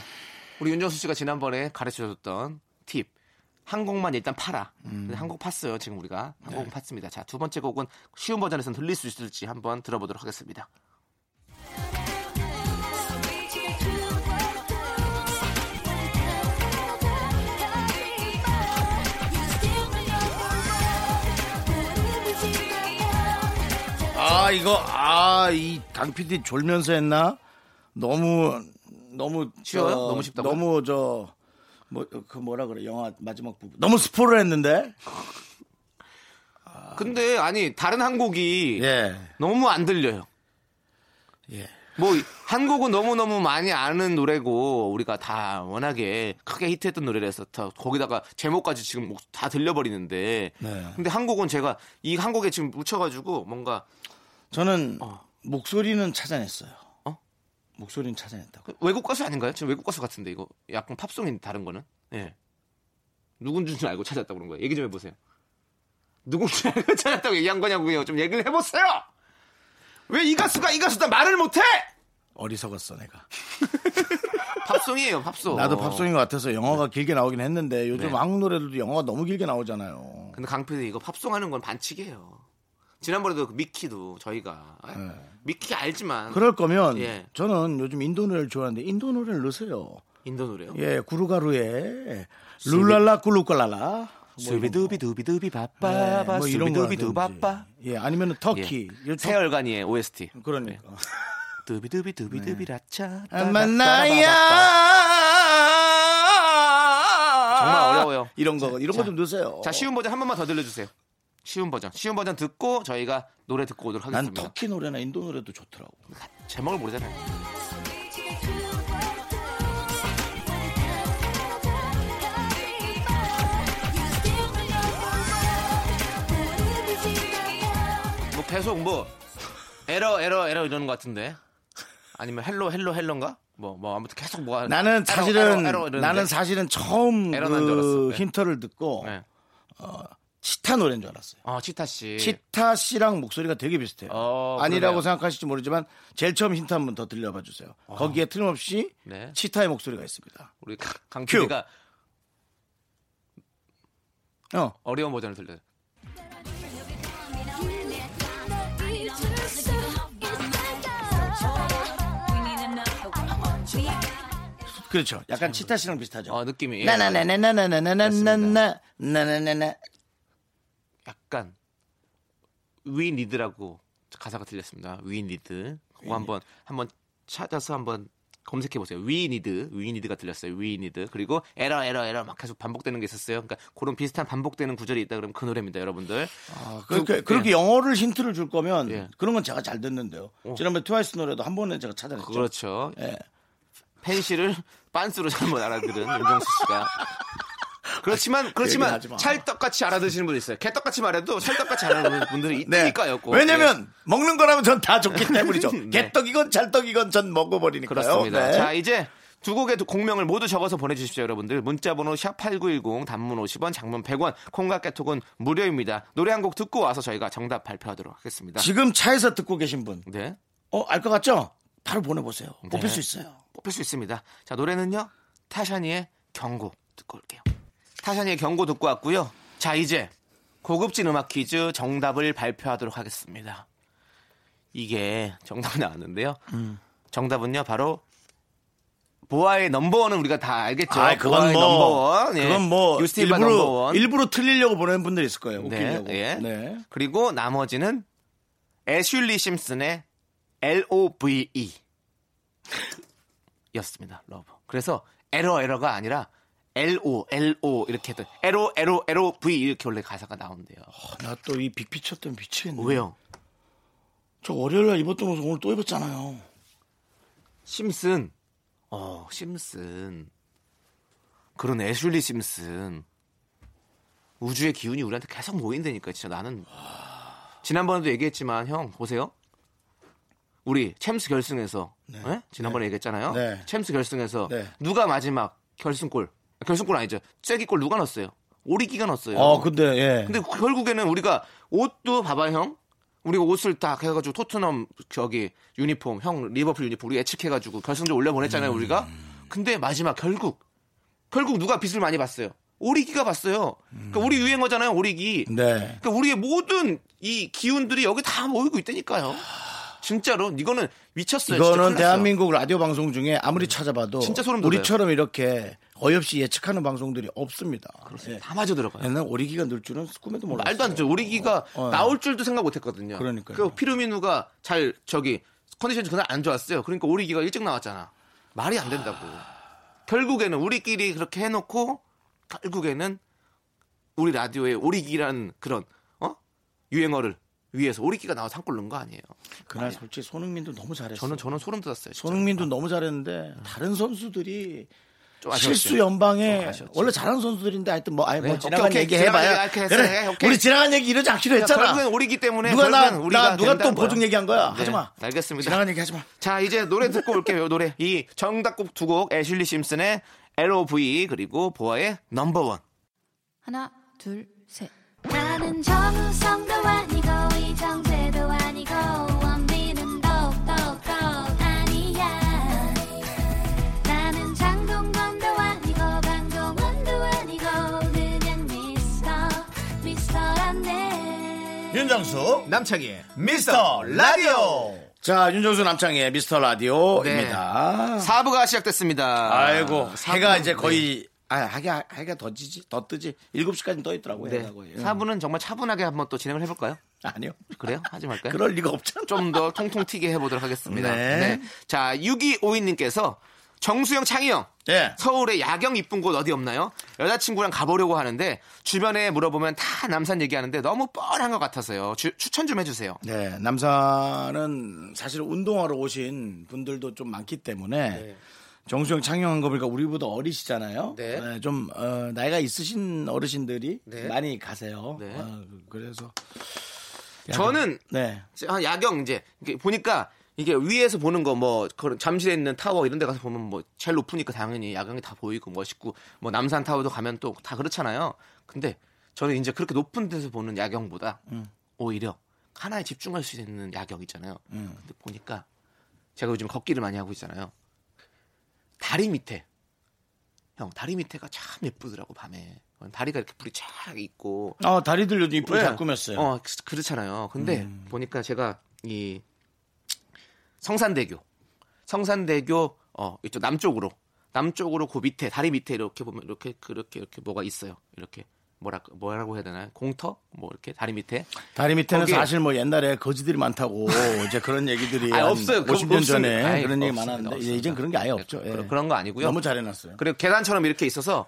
[SPEAKER 2] 우리 윤정수 씨가 지난번에 가르쳐 줬던 팁. 한 곡만 일단 팔아.
[SPEAKER 1] 음.
[SPEAKER 2] 한 곡 팠어요, 지금 우리가. 한
[SPEAKER 1] 네.
[SPEAKER 2] 곡 팠습니다. 자, 두 번째 곡은 쉬운 버전에서는 들릴 수 있을지 한번 들어보도록 하겠습니다.
[SPEAKER 1] 이거, 아, 이 강PD 졸면서 했나? 너무, 너무.
[SPEAKER 2] 쉬워요?
[SPEAKER 1] 저,
[SPEAKER 2] 너무 쉽다고요?
[SPEAKER 1] 너무 저, 뭐, 그 뭐라 그래. 영화 마지막 부분. 너무 스포를 했는데?
[SPEAKER 2] 근데 아니 다른 한 곡이
[SPEAKER 1] 예.
[SPEAKER 2] 너무 안 들려요.
[SPEAKER 1] 예.
[SPEAKER 2] 뭐한 곡은 너무 너무 많이 아는 노래고 우리가 다 워낙에 크게 히트했던 노래라서 다 거기다가 제목까지 지금 뭐다 들려버리는데.
[SPEAKER 1] 네.
[SPEAKER 2] 근데 한 곡은 제가 이한 곡에 지금 묻혀가지고 뭔가
[SPEAKER 1] 저는
[SPEAKER 2] 어.
[SPEAKER 1] 목소리는 찾아냈어요.
[SPEAKER 2] 어?
[SPEAKER 1] 목소리는 찾아냈다고.
[SPEAKER 2] 그 외국 가수 아닌가요? 지금 외국 가수 같은데 이거 약간 팝송인 다른 거는. 예. 누군지 줄 알고 찾았다고 그런 거예요. 얘기 좀 해보세요. 누군지 알고 (laughs) 찾았다고 얘기한 거냐고요. 좀 얘기를 해보세요. 왜 이 가수가 이 가수다 말을 못해?
[SPEAKER 1] 어리석었어, 내가. (laughs)
[SPEAKER 2] 팝송이에요, 팝송.
[SPEAKER 1] 나도 팝송인 것 같아서 영화가 길게 나오긴 했는데 요즘
[SPEAKER 2] 네.
[SPEAKER 1] 한국 노래들도 영화가 너무 길게 나오잖아요.
[SPEAKER 2] 근데 강PD 이거 팝송 하는 건 반칙이에요. 지난번에도 그 미키도 저희가 아,
[SPEAKER 1] 네.
[SPEAKER 2] 미키 알지만
[SPEAKER 1] 그럴 거면
[SPEAKER 2] 예.
[SPEAKER 1] 저는 요즘 인도 노래를 좋아하는데 인도 노래를 넣으세요.
[SPEAKER 2] 인도 노래요.
[SPEAKER 1] 예, 구루가루의 룰랄라 꿀루꿀랄라.
[SPEAKER 2] 수비두비 두비두비
[SPEAKER 1] 예,
[SPEAKER 2] 바빠바
[SPEAKER 1] 뭐 이런
[SPEAKER 2] 수비두비
[SPEAKER 1] 거라든지.
[SPEAKER 2] 두바빠
[SPEAKER 1] 예, 아니면 터키. 이 터-
[SPEAKER 2] 세월간이의 OST
[SPEAKER 1] 그러니까.
[SPEAKER 2] 두비두비 두비두비 라차
[SPEAKER 1] 만나야
[SPEAKER 2] 정말 어려워요.
[SPEAKER 1] 이런 거 이런 거 좀 넣으세요.
[SPEAKER 2] 자 쉬운 버전 한 번만 더 들려주세요. 쉬운 버전 쉬운 버전 듣고 저희가 노래 듣고 오도록
[SPEAKER 1] 난
[SPEAKER 2] 하겠습니다.
[SPEAKER 1] 터키 노래나 인도 노래도 좋더라고.
[SPEAKER 2] 제목을 모르잖아요. 뭐 계속 뭐 에러 에러 에러 이러는 것 같은데 아니면 hello hello hello인가? 뭐 뭐 아무튼 계속 뭐
[SPEAKER 1] 나는
[SPEAKER 2] 에러,
[SPEAKER 1] 사실은
[SPEAKER 2] 에러, 에러 이러는데.
[SPEAKER 1] 나는 사실은 처음
[SPEAKER 2] 에러
[SPEAKER 1] 그. 힌트를 듣고
[SPEAKER 2] 네.
[SPEAKER 1] 치타 노래인 줄 알았어요.
[SPEAKER 2] 아, 치타 씨.
[SPEAKER 1] 치타 씨랑 목소리가 되게 비슷해요.
[SPEAKER 2] 어,
[SPEAKER 1] 아니라고
[SPEAKER 2] 그러네요.
[SPEAKER 1] 생각하실지 모르지만 제일 처음 힌트 한 번 더 들려봐 주세요. 어. 아. 거기에 틀림없이
[SPEAKER 2] 네.
[SPEAKER 1] 치타의 목소리가 있습니다.
[SPEAKER 2] 우리 강규가
[SPEAKER 1] 어.
[SPEAKER 2] 어려운 버전을 들려요.
[SPEAKER 1] 그렇죠. 약간 치타 씨랑 비슷하죠.
[SPEAKER 2] 어, 느낌이.
[SPEAKER 1] 나나나나나나나나나나나나나
[SPEAKER 2] 약간 We Need라고 가사가 들렸습니다. We Need. 그거 한번 한번 찾아서 한번 검색해 보세요. We Need, We Need가 들렸어요. We Need. 그리고 에러 에러 에러 막 계속 반복되는 게 있었어요. 그러니까 그런 비슷한 반복되는 구절이 있다 그러면 그 노래입니다, 여러분들.
[SPEAKER 1] 그렇게,
[SPEAKER 2] 그-
[SPEAKER 1] 그렇게 영어를 힌트를 줄 거면
[SPEAKER 2] 예.
[SPEAKER 1] 그런 건 제가 잘 듣는데요. 지난번에 트와이스 노래도 한 번에 제가 찾아냈죠.
[SPEAKER 2] 그렇죠.
[SPEAKER 1] 예.
[SPEAKER 2] 펜시를 (laughs) 빤스로 잘못 알아들은 윤정수 씨가. 그렇지만 그렇지만. 찰떡같이 알아듣시는 분이 있어요. 개떡같이 말해도 찰떡같이 알아듣는 (laughs) 분들이
[SPEAKER 1] 네.
[SPEAKER 2] 있으니까요. 꼭.
[SPEAKER 1] 왜냐면 먹는 거라면 전 다 좋기 (laughs) 때문이죠.
[SPEAKER 2] 네.
[SPEAKER 1] 개떡이건 찰떡이건 전 먹어버리니까요.
[SPEAKER 2] 그렇습니다.
[SPEAKER 1] 네.
[SPEAKER 2] 자, 이제 두 곡의 공명을 모두 적어서 보내주십시오, 여러분들. 문자번호 샵8910, 단문 50원, 장문 100원, 콩과 깨톡은 무료입니다. 노래 한 곡 듣고 와서 저희가 정답 발표하도록 하겠습니다.
[SPEAKER 1] 지금 차에서 듣고 계신 분,
[SPEAKER 2] 네.
[SPEAKER 1] 어, 알 것 같죠? 바로 보내보세요. 뽑힐
[SPEAKER 2] 네.
[SPEAKER 1] 수 있어요.
[SPEAKER 2] 뽑힐 수 있습니다. 자, 노래는요, 타샤니의 경고 듣고 올게요. 타샤니의 경고 듣고 왔고요. 자, 이제 고급진 음악 퀴즈 정답을 발표하도록 하겠습니다. 이게 정답이 나왔는데요.
[SPEAKER 1] 음.
[SPEAKER 2] 정답은요, 바로 보아의 넘버원은 우리가 다 알겠죠.
[SPEAKER 1] 아, 그건 뭐,
[SPEAKER 2] 넘버원. 예.
[SPEAKER 1] 그건 뭐, 일부러,
[SPEAKER 2] 넘버원.
[SPEAKER 1] 일부러 틀리려고 보내는 분들이 있을 거예요.
[SPEAKER 2] 네,
[SPEAKER 1] 웃기려고.
[SPEAKER 2] 예.
[SPEAKER 1] 네.
[SPEAKER 2] 그리고 나머지는 애슐리 심슨의 L-O-V-E (laughs) 였습니다. Love. 그래서 에러 에러가 아니라 L-O, L-O 이렇게 했던 L-O, L-O, L-O, V 이렇게 원래 가사가 나온대요.
[SPEAKER 1] 나 또 이 big picture 때문에 미치겠네.
[SPEAKER 2] 왜요?
[SPEAKER 1] 저 월요일 날 입었던 옷을 오늘 또 입었잖아요.
[SPEAKER 2] 심슨. 어, 심슨. 그런 애슐리 심슨. 우주의 기운이 우리한테 계속 모인다니까 진짜 나는 지난번에도 얘기했지만 형 보세요. 우리 챔스 결승에서 예? 지난번에 얘기했잖아요.
[SPEAKER 1] 네.
[SPEAKER 2] 챔스 결승에서
[SPEAKER 1] 네.
[SPEAKER 2] 누가 마지막 결승골 결승골 아니죠. 쐐기골 누가 넣었어요? 오리기가 넣었어요.
[SPEAKER 1] 어, 근데, 예.
[SPEAKER 2] 근데 결국에는 우리가 옷도 봐봐 형. 우리가 옷을 딱 해가지고 토트넘 저기 유니폼 형 리버풀 유니폼 우리 예측해가지고 결승전 올려 보냈잖아요
[SPEAKER 1] 음.
[SPEAKER 2] 우리가. 근데 마지막 결국 결국 누가 빚을 많이 봤어요. 오리기가 봤어요. 그러니까 우리 유행어잖아요 오리기.
[SPEAKER 1] 네.
[SPEAKER 2] 그러니까 우리의 모든 이 기운들이 여기 다 모이고 있다니까요. 진짜로 이거는 미쳤어요.
[SPEAKER 1] 이거는. 대한민국 라디오 방송 중에 아무리 찾아봐도
[SPEAKER 2] 진짜 소름 돋아요.
[SPEAKER 1] 우리처럼 이렇게 어이없이 예측하는 방송들이 없습니다. 예.
[SPEAKER 2] 다 맞아 들어가요.
[SPEAKER 1] 옛날 오리기가 늘 줄은 꿈에도 몰랐어요.
[SPEAKER 2] 말도 안 되죠. 오리기가
[SPEAKER 1] 어.
[SPEAKER 2] 나올 줄도 생각 못 했거든요.
[SPEAKER 1] 그러니까요.
[SPEAKER 2] 그 피르미누가 잘 저기 컨디션이 그날 안 좋았어요. 그러니까 오리기가 일찍 나왔잖아. 말이 안 된다고. 결국에는 우리끼리 그렇게 해놓고 결국에는 우리 라디오에 오리기라는 그런 어 유행어를 위해서 오리기가 나와서 한골 넣은 거 아니에요.
[SPEAKER 1] 그날 솔직히 손흥민도 너무 잘했어.
[SPEAKER 2] 저는 저는 소름 돋았어요. 진짜.
[SPEAKER 1] 손흥민도 너무 잘했는데 다른 선수들이. 실수 연방에. 원래 잘하는 선수들인데 하여튼 뭐 아예 뭐
[SPEAKER 2] 네,
[SPEAKER 1] 지나간
[SPEAKER 2] 오케이,
[SPEAKER 1] 얘기
[SPEAKER 2] 오케이.
[SPEAKER 1] 해봐야
[SPEAKER 2] 지나간
[SPEAKER 1] 그래.
[SPEAKER 2] 오케이.
[SPEAKER 1] 우리 지나간 얘기 이러지 않기로 했잖아.
[SPEAKER 2] 결국엔 오리기 때문에
[SPEAKER 1] 누가 나, 나 누가 또. 보증 얘기한 거야?
[SPEAKER 2] 네,
[SPEAKER 1] 하지 마.
[SPEAKER 2] 알겠습니다.
[SPEAKER 1] 지나간 얘기 하지 마.
[SPEAKER 2] 자, 이제 노래 듣고 올게요. 노래. 이 정답곡 두 곡, 애슐리 심슨의 L.O.V. 그리고 보아의 넘버원.
[SPEAKER 8] 하나, 둘, 셋.
[SPEAKER 9] 나는 정우성도 아니
[SPEAKER 1] 윤정수
[SPEAKER 2] 남창희의
[SPEAKER 1] 미스터 라디오. 자, 윤정수 남창의 미스터 라디오입니다.
[SPEAKER 2] 네. 4부가 시작됐습니다.
[SPEAKER 1] 아이고, 해가 이제
[SPEAKER 2] 네.
[SPEAKER 1] 거의 아, 해가 해가 더 지지, 더 뜨지. 7시까지 떠 있더라고요.
[SPEAKER 2] 네.
[SPEAKER 1] 해가 거의.
[SPEAKER 2] 4부는 정말 차분하게 한번 또 진행을 해볼까요? (laughs)
[SPEAKER 1] 아니요.
[SPEAKER 2] 그래요? 하지 말까요?
[SPEAKER 1] 그럴 리가 없잖아.
[SPEAKER 2] 좀 더 통통 튀게 해보도록 하겠습니다.
[SPEAKER 1] 네.
[SPEAKER 2] 네. 자, 6252님께서 정수영, 창희형.
[SPEAKER 1] 예.
[SPEAKER 2] 서울에 야경 이쁜 곳 어디 없나요? 여자친구랑 가보려고 하는데 주변에 물어보면 다 남산 얘기하는데 너무 뻔한 것 같아서요. 주- 추천 좀 해주세요.
[SPEAKER 1] 네, 남산은 사실 운동하러 오신 분들도 좀 많기 때문에 정수영 창영한 거 보니까 우리보다 어리시잖아요.
[SPEAKER 2] 네.
[SPEAKER 1] 좀 어, 나이가 있으신 어르신들이
[SPEAKER 2] 네.
[SPEAKER 1] 많이 가세요.
[SPEAKER 2] 네.
[SPEAKER 1] 어, 그래서
[SPEAKER 2] 저는
[SPEAKER 1] 네.
[SPEAKER 2] 아, 야경 이제 보니까 이게 위에서 보는 거 뭐 그런 잠실에 있는 타워 이런 데 가서 보면 뭐 제일 높으니까 당연히 야경이 다 보이고 멋있고 뭐 남산 타워도 가면 또 다 그렇잖아요. 근데 저는 이제 그렇게 높은 데서 보는 야경보다 오히려 하나에 집중할 수 있는 야경 있잖아요. 근데 보니까 제가 요즘 걷기를 많이 하고 있잖아요. 다리 밑에 형 다리 밑에가 참 예쁘더라고 밤에 다리가 이렇게 불이 쫙 있고
[SPEAKER 1] 어, 다리들 요즘 이쁘게
[SPEAKER 2] 네.
[SPEAKER 1] 잘 꾸몄어요.
[SPEAKER 2] 어, 그- 그렇잖아요. 근데
[SPEAKER 1] 음.
[SPEAKER 2] 보니까 제가 이 성산대교, 성산대교 어 이쪽 남쪽으로 남쪽으로 그 밑에 다리 밑에 이렇게 보면 이렇게 그렇게 이렇게 뭐가 있어요. 이렇게 뭐라 뭐라고 해야 되나요? 공터 뭐 이렇게 다리 밑에
[SPEAKER 1] 다리 밑에는
[SPEAKER 2] 거기에-
[SPEAKER 1] 사실 뭐 옛날에 거지들이 많다고 (laughs) 이제 그런 얘기들이 한
[SPEAKER 2] 없어요. 그거
[SPEAKER 1] 50년 전에.
[SPEAKER 2] 아이,
[SPEAKER 1] 그런 얘기. 많았는데. 이제 그런 게 아예 없죠. 예.
[SPEAKER 2] 그런 거 아니고요.
[SPEAKER 1] 너무 잘해놨어요.
[SPEAKER 2] 그리고 계단처럼 이렇게 있어서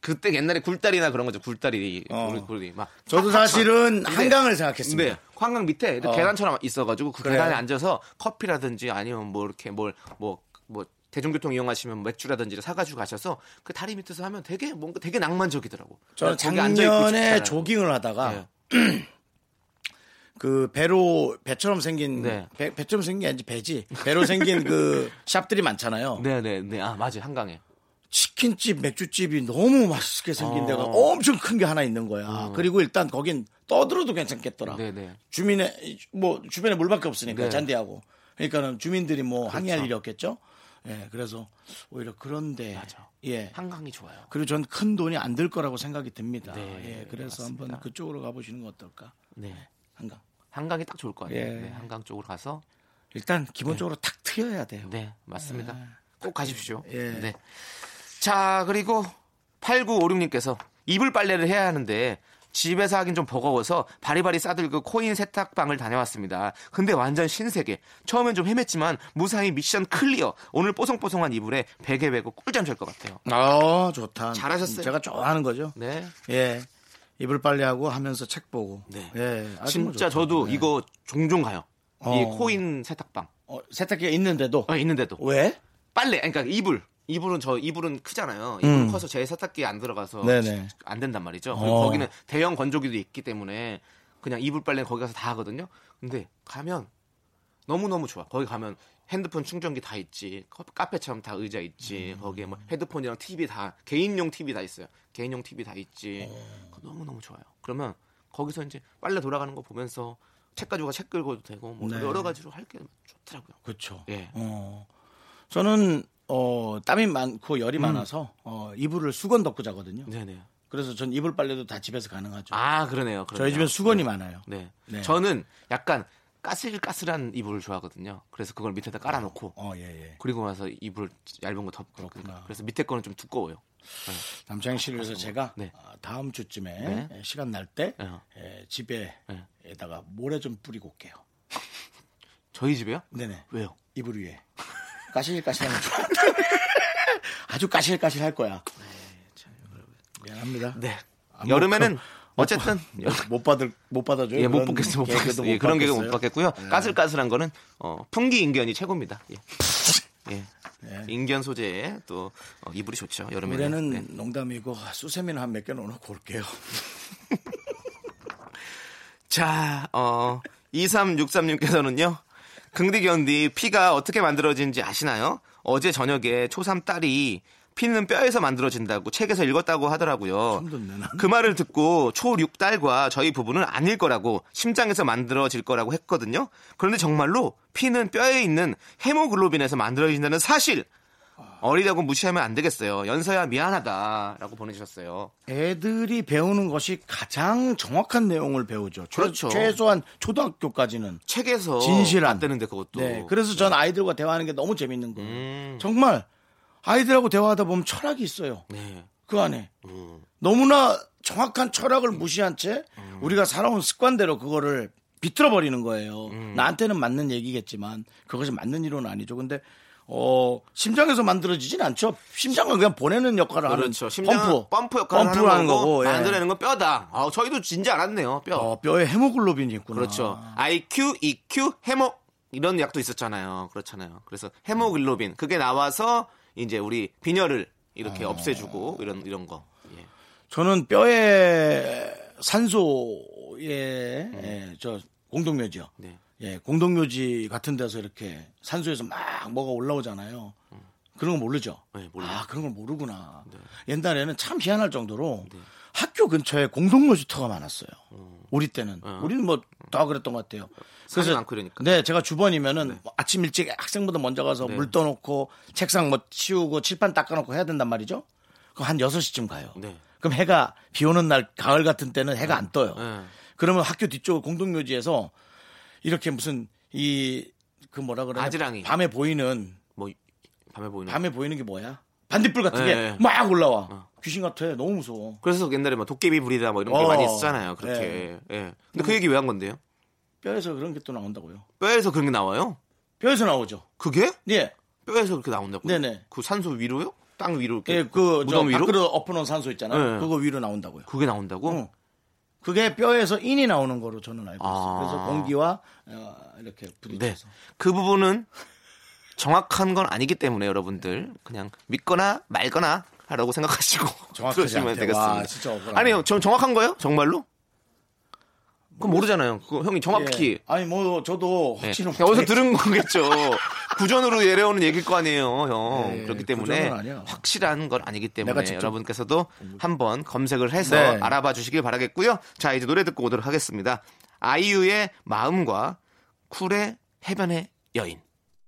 [SPEAKER 2] 그때 옛날에 굴다리나 그런 거죠. 굴다리
[SPEAKER 1] 어.
[SPEAKER 2] 굴이 막
[SPEAKER 1] 저도 사실은
[SPEAKER 2] 쳐.
[SPEAKER 1] 한강을
[SPEAKER 2] 네,
[SPEAKER 1] 생각했습니다.
[SPEAKER 2] 한강 밑에 이렇게
[SPEAKER 1] 어.
[SPEAKER 2] 계단처럼 있어가지고 그
[SPEAKER 1] 그래.
[SPEAKER 2] 계단에 앉아서 커피라든지 아니면 뭐 이렇게 뭘 뭐 뭐 대중교통 이용하시면 맥주라든지 사가지고 가셔서 그 다리 밑에서 하면 되게 뭔가 되게 낭만적이더라고.
[SPEAKER 1] 저는 작년에. 조깅을 하다가
[SPEAKER 2] 예. (clears throat)
[SPEAKER 1] 그 배로 배처럼 생긴
[SPEAKER 2] 네.
[SPEAKER 1] 배, 배처럼 생긴 게 아니지 배지 배로 생긴 그 (laughs) 샵들이 많잖아요.
[SPEAKER 2] 네네네 아 맞아요 한강에
[SPEAKER 1] 치킨집, 맥주집이 너무 맛있게 생긴
[SPEAKER 2] 어.
[SPEAKER 1] 데가 엄청 큰 게 하나 있는 거야. 그리고 일단 거긴 떠들어도 괜찮겠더라.
[SPEAKER 2] 네네
[SPEAKER 1] 주민의 뭐 주변에 물밖에 없으니까
[SPEAKER 2] 네.
[SPEAKER 1] 잔디하고. 그러니까는 주민들이 뭐 항의할
[SPEAKER 2] 그렇죠.
[SPEAKER 1] 일이 없겠죠. 예, 그래서 오히려 그런데
[SPEAKER 2] 맞아.
[SPEAKER 1] 예.
[SPEAKER 2] 한강이 좋아요.
[SPEAKER 1] 그리고 전 큰 돈이 안 들 거라고 생각이 듭니다.
[SPEAKER 2] 네,
[SPEAKER 1] 예, 그래서
[SPEAKER 2] 맞습니다.
[SPEAKER 1] 한번 그쪽으로 가보시는 거 어떨까?
[SPEAKER 2] 네
[SPEAKER 1] 한강.
[SPEAKER 2] 한강이 딱 좋을 것 같아요.
[SPEAKER 1] 예.
[SPEAKER 2] 네, 한강 쪽으로 가서
[SPEAKER 1] 일단 기본적으로 탁 트여야 돼요.
[SPEAKER 2] 네 맞습니다. 꼭 가십시오.
[SPEAKER 1] 예.
[SPEAKER 2] 네. 자 그리고 8956님께서 이불 빨래를 해야 하는데 집에서 하긴 좀 버거워서 바리바리 싸들고 코인 세탁방을 다녀왔습니다. 근데 완전 신세계. 처음엔 좀 헤맸지만 무사히 mission clear. 오늘 뽀송뽀송한 이불에 베개 베고 꿀잠 잘 것 같아요.
[SPEAKER 1] 아, 좋다.
[SPEAKER 2] 잘하셨어요.
[SPEAKER 1] 제가 좋아하는 거죠.
[SPEAKER 2] 네.
[SPEAKER 1] 예. 이불 빨래하고 하면서 책 보고.
[SPEAKER 2] 네.
[SPEAKER 1] 예.
[SPEAKER 2] 진짜
[SPEAKER 1] 좋다.
[SPEAKER 2] 저도
[SPEAKER 1] 예.
[SPEAKER 2] 이거 종종 가요. 이
[SPEAKER 1] 어.
[SPEAKER 2] 코인 세탁방.
[SPEAKER 1] 어, 세탁기가 있는데도
[SPEAKER 2] 어, 있는데도.
[SPEAKER 1] 왜?
[SPEAKER 2] 빨래, 그러니까 이불. 이불은 저 이불은 크잖아요. 이불
[SPEAKER 1] 음.
[SPEAKER 2] 커서 제 세탁기에 안 들어가서
[SPEAKER 1] 네네.
[SPEAKER 2] 안 된단 말이죠.
[SPEAKER 1] 어.
[SPEAKER 2] 그리고 거기는 대형 건조기도 있기 때문에 그냥 이불 빨래는 거기 가서 다 하거든요. 근데 가면 너무 너무 좋아. 거기 가면 핸드폰 충전기 다 있지. 커- 카페처럼 다 의자 있지.
[SPEAKER 1] 음.
[SPEAKER 2] 거기에 뭐 헤드폰이랑 TV 다 개인용 TV 다 있어요. 개인용 TV 다 있지.
[SPEAKER 1] 어.
[SPEAKER 2] 너무 너무 좋아요. 그러면 거기서 이제 빨래 돌아가는 거 보면서 책 가지고 책 긁어도 되고 뭐
[SPEAKER 1] 네.
[SPEAKER 2] 여러 가지로 할 게 좋더라고요.
[SPEAKER 1] 그렇죠.
[SPEAKER 2] 예.
[SPEAKER 1] 어. 저는 어, 땀이 많고 열이 많아서 어, 이불을 수건 덮고 자거든요.
[SPEAKER 2] 음. 네네.
[SPEAKER 1] 그래서 전 이불 빨래도 다 집에서 가능하죠.
[SPEAKER 2] 아 그러네요. 그러네요.
[SPEAKER 1] 저희 집엔 수건이
[SPEAKER 2] 네.
[SPEAKER 1] 많아요.
[SPEAKER 2] 네.
[SPEAKER 1] 네.
[SPEAKER 2] 저는 약간 까슬까슬한 이불을 좋아하거든요. 그래서 그걸 밑에다 깔아놓고
[SPEAKER 1] 어, 예, 예.
[SPEAKER 2] 그리고 나서 이불 얇은 거 덮고
[SPEAKER 1] 그렇구나.
[SPEAKER 2] 그래서 밑에 거는 좀 두꺼워요.
[SPEAKER 1] 남창희 씨를 위해서 제가
[SPEAKER 2] 네.
[SPEAKER 1] 아, 다음 주쯤에
[SPEAKER 2] 네.
[SPEAKER 1] 예, 시간 날때
[SPEAKER 2] 어.
[SPEAKER 1] 예, 집에에다가
[SPEAKER 2] 네.
[SPEAKER 1] 모래 좀 뿌리고 올게요. (laughs)
[SPEAKER 2] 저희 집에요?
[SPEAKER 1] 네네.
[SPEAKER 2] 왜요?
[SPEAKER 1] 이불 위에. 까실까실한. (laughs) 아주 까실까실 할 거야. 미안합니다.
[SPEAKER 2] 네.
[SPEAKER 1] 안
[SPEAKER 2] 여름에는
[SPEAKER 1] 먹-
[SPEAKER 2] 어쨌든
[SPEAKER 1] 못 받을 못 받아줘요.
[SPEAKER 2] 예, 못
[SPEAKER 1] 그런
[SPEAKER 2] 받겠어요. 못 받겠어요. 예, 그런 개그 못. 받겠고요. 까슬까슬한 거는 어, 풍기 인견이 최고입니다. 예. (laughs) 예.
[SPEAKER 1] 예.
[SPEAKER 2] 인견 소재의 또 어, 이불이 좋죠. 여름에는.
[SPEAKER 1] 올해는
[SPEAKER 2] 네.
[SPEAKER 1] 농담이고 수세미는 한 몇 개 넣어놓고 올게요. (laughs)
[SPEAKER 2] 자, 어, 2363님께서는요, 긍디 견디 피가 어떻게 만들어지는지 아시나요? 어제 저녁에 초3 딸이 피는 뼈에서 만들어진다고 책에서 읽었다고 하더라고요. 그 말을 듣고 초6 딸과 저희 부부는 아닐 거라고 심장에서 만들어질 거라고 했거든요. 그런데 정말로 피는 뼈에 있는 헤모글로빈에서 만들어진다는 사실! 어리다고 무시하면 안 되겠어요. 연서야 미안하다라고 보내주셨어요.
[SPEAKER 1] 애들이 배우는 것이 가장 정확한 내용을 배우죠. 최-
[SPEAKER 2] 그렇죠.
[SPEAKER 1] 최 소한 초등학교까지는.
[SPEAKER 2] 책에서
[SPEAKER 1] 진실한.
[SPEAKER 2] 맞대는데 그것도.
[SPEAKER 1] 네. 그래서 전 아이들과 대화하는 게 너무 재밌는 거예요.
[SPEAKER 2] 음.
[SPEAKER 1] 정말 아이들하고 대화하다 보면 철학이 있어요.
[SPEAKER 2] 네.
[SPEAKER 1] 그 안에.
[SPEAKER 2] 음.
[SPEAKER 1] 너무나 정확한 철학을 무시한 채 우리가 살아온 습관대로 그거를 비틀어 버리는 거예요.
[SPEAKER 2] 음.
[SPEAKER 1] 나한테는 맞는 얘기겠지만 그것이 맞는 이론은 아니죠. 근데 어 심장에서 만들어지진 않죠. 심장은 그냥 보내는 역할을
[SPEAKER 2] 그렇죠.
[SPEAKER 1] 하는
[SPEAKER 2] 심장
[SPEAKER 1] 펌프,
[SPEAKER 2] 펌프 역할을
[SPEAKER 1] 펌프를
[SPEAKER 2] 하는 거고,
[SPEAKER 1] 거고 예.
[SPEAKER 2] 만들어내는 건 뼈다. 아, 저희도 진짜 알았네요. 뼈.
[SPEAKER 1] 어, 뼈에 헤모글로빈이 있구나.
[SPEAKER 2] 그렇죠. IQ, EQ, 헤모 이런 약도 있었잖아요. 그렇잖아요. 그래서 헤모글로빈 그게 나와서 이제 우리 빈혈을 이렇게
[SPEAKER 1] 어.
[SPEAKER 2] 없애주고 이런 이런 거. 예.
[SPEAKER 1] 저는 뼈에 산소에 예, 저 공동묘지요.
[SPEAKER 2] 네.
[SPEAKER 1] 예, 공동묘지 같은 데서 이렇게 산소에서 막 뭐가 올라오잖아요. 그런 거 모르죠?
[SPEAKER 2] 네.
[SPEAKER 1] 아, 그런 걸 모르구나.
[SPEAKER 2] 네.
[SPEAKER 1] 옛날에는 참 희한할 정도로 학교 근처에 공동묘지터가 많았어요. 우리 때는.
[SPEAKER 2] 어.
[SPEAKER 1] 우리는 뭐 다 그랬던 것 같아요.
[SPEAKER 2] 산이 많고 이러니까.
[SPEAKER 1] 네, 제가 주번이면은 뭐 아침 일찍 학생보다 먼저 가서
[SPEAKER 2] 네.
[SPEAKER 1] 물 떠놓고 책상 뭐 치우고 칠판 닦아놓고 해야 된단 말이죠. 그럼 한 6시쯤 가요.
[SPEAKER 2] 네.
[SPEAKER 1] 그럼 해가 비 오는 날 가을 같은 때는 해가 안 떠요.
[SPEAKER 2] 네.
[SPEAKER 1] 그러면 학교 뒤쪽 공동묘지에서 이렇게 무슨 이 그 뭐라 그래?
[SPEAKER 2] 아지랑이.
[SPEAKER 1] 밤에 보이는
[SPEAKER 2] 뭐 밤에 보이는
[SPEAKER 1] 밤에 보이는 게 뭐야? 반딧불 같은 게
[SPEAKER 2] 네.
[SPEAKER 1] 막 올라와. 귀신 같아. 너무 무서워.
[SPEAKER 2] 그래서 옛날에 뭐 도깨비 불이다 뭐 이런 게
[SPEAKER 1] 어.
[SPEAKER 2] 많이 있었잖아요. 그렇게. 예. 근데 그 얘기 왜 한 건데요?
[SPEAKER 1] 뼈에서 그런 게 또 나온다고요.
[SPEAKER 2] 뼈에서 그런 게 나와요?
[SPEAKER 1] 뼈에서 나오죠.
[SPEAKER 2] 그게?
[SPEAKER 1] 예.
[SPEAKER 2] 뼈에서 그렇게 나온다고요?
[SPEAKER 1] 네네.
[SPEAKER 2] 그 산소 위로요? 땅 위로 이렇게
[SPEAKER 1] 예, 그, 저,
[SPEAKER 2] 무덤 위로?
[SPEAKER 1] 밖으로 엎어놓은 산소 있잖아요.
[SPEAKER 2] 네.
[SPEAKER 1] 그거 위로 나온다고요.
[SPEAKER 2] 그게 나온다고?
[SPEAKER 1] 응. 그게 뼈에서 인이 나오는 거로 저는 알고 있어요.
[SPEAKER 2] 아.
[SPEAKER 1] 그래서 공기와 어, 이렇게
[SPEAKER 2] 네.
[SPEAKER 1] 부딪혀서.
[SPEAKER 2] 그 부분은 정확한 건 아니기 때문에 여러분들 그냥 믿거나 말거나 하라고 생각하시고 들으시면. (laughs) 되겠습니다.
[SPEAKER 1] 와.
[SPEAKER 2] 아니요, 전 정확한 거예요? 정말로? 그건 모르잖아요. 그거 형이 정확히
[SPEAKER 1] 예. 아니 뭐 저도
[SPEAKER 2] 네.
[SPEAKER 1] 확신은
[SPEAKER 2] 그냥 어디서 들은 거겠죠. 구전으로 내려오는 얘기일 거 아니에요, 형.
[SPEAKER 1] 네,
[SPEAKER 2] 그렇기 때문에. 확실한 건 아니기 때문에
[SPEAKER 1] 직접-
[SPEAKER 2] 여러분께서도 한번 검색을 해서
[SPEAKER 1] 네.
[SPEAKER 2] 알아봐 주시길 바라겠고요. 자, 이제 노래 듣고 오도록 하겠습니다. 아이유의 마음과 쿨의 해변의 여인.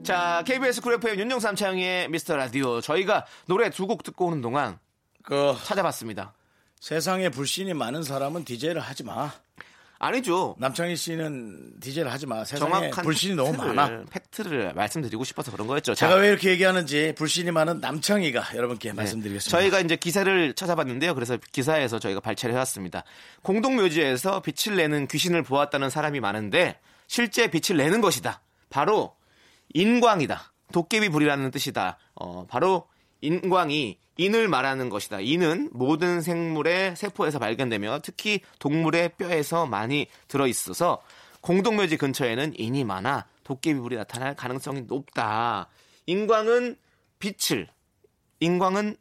[SPEAKER 2] 자, KBS 쿨 FM 윤정수 남창희의 미스터 라디오. 저희가 노래 두 곡 듣고 오는 동안
[SPEAKER 1] 그
[SPEAKER 2] 찾아봤습니다.
[SPEAKER 1] 세상에 불신이 많은 사람은 DJ를 하지 마.
[SPEAKER 2] 아니죠.
[SPEAKER 1] 남창희 씨는 DJ를 하지 마. 세상에
[SPEAKER 2] 정확한
[SPEAKER 1] 불신이 너무
[SPEAKER 2] 팩트를,
[SPEAKER 1] 많아.
[SPEAKER 2] 팩트를 말씀드리고 싶어서 그런 거였죠.
[SPEAKER 1] 제가
[SPEAKER 2] 자,
[SPEAKER 1] 왜 이렇게 얘기하는지 불신이 많은 남창희가 여러분께 말씀드리겠습니다.
[SPEAKER 2] 네. 저희가 이제 기사를 찾아봤는데요. 그래서 기사에서 저희가 발췌를 해왔습니다. 공동묘지에서 빛을 내는 귀신을 보았다는 사람이 많은데 실제 빛을 내는 것이다. 바로 인광이다. 도깨비 불이라는 뜻이다. 어, 바로 인광이 인을 말하는 것이다. 인은 모든 생물의 세포에서 발견되며 특히 동물의 뼈에서 많이 들어 있어서 공동묘지 근처에는 인이 많아 도깨비 불이 나타날 가능성이 높다. 인광은 빛을 인광은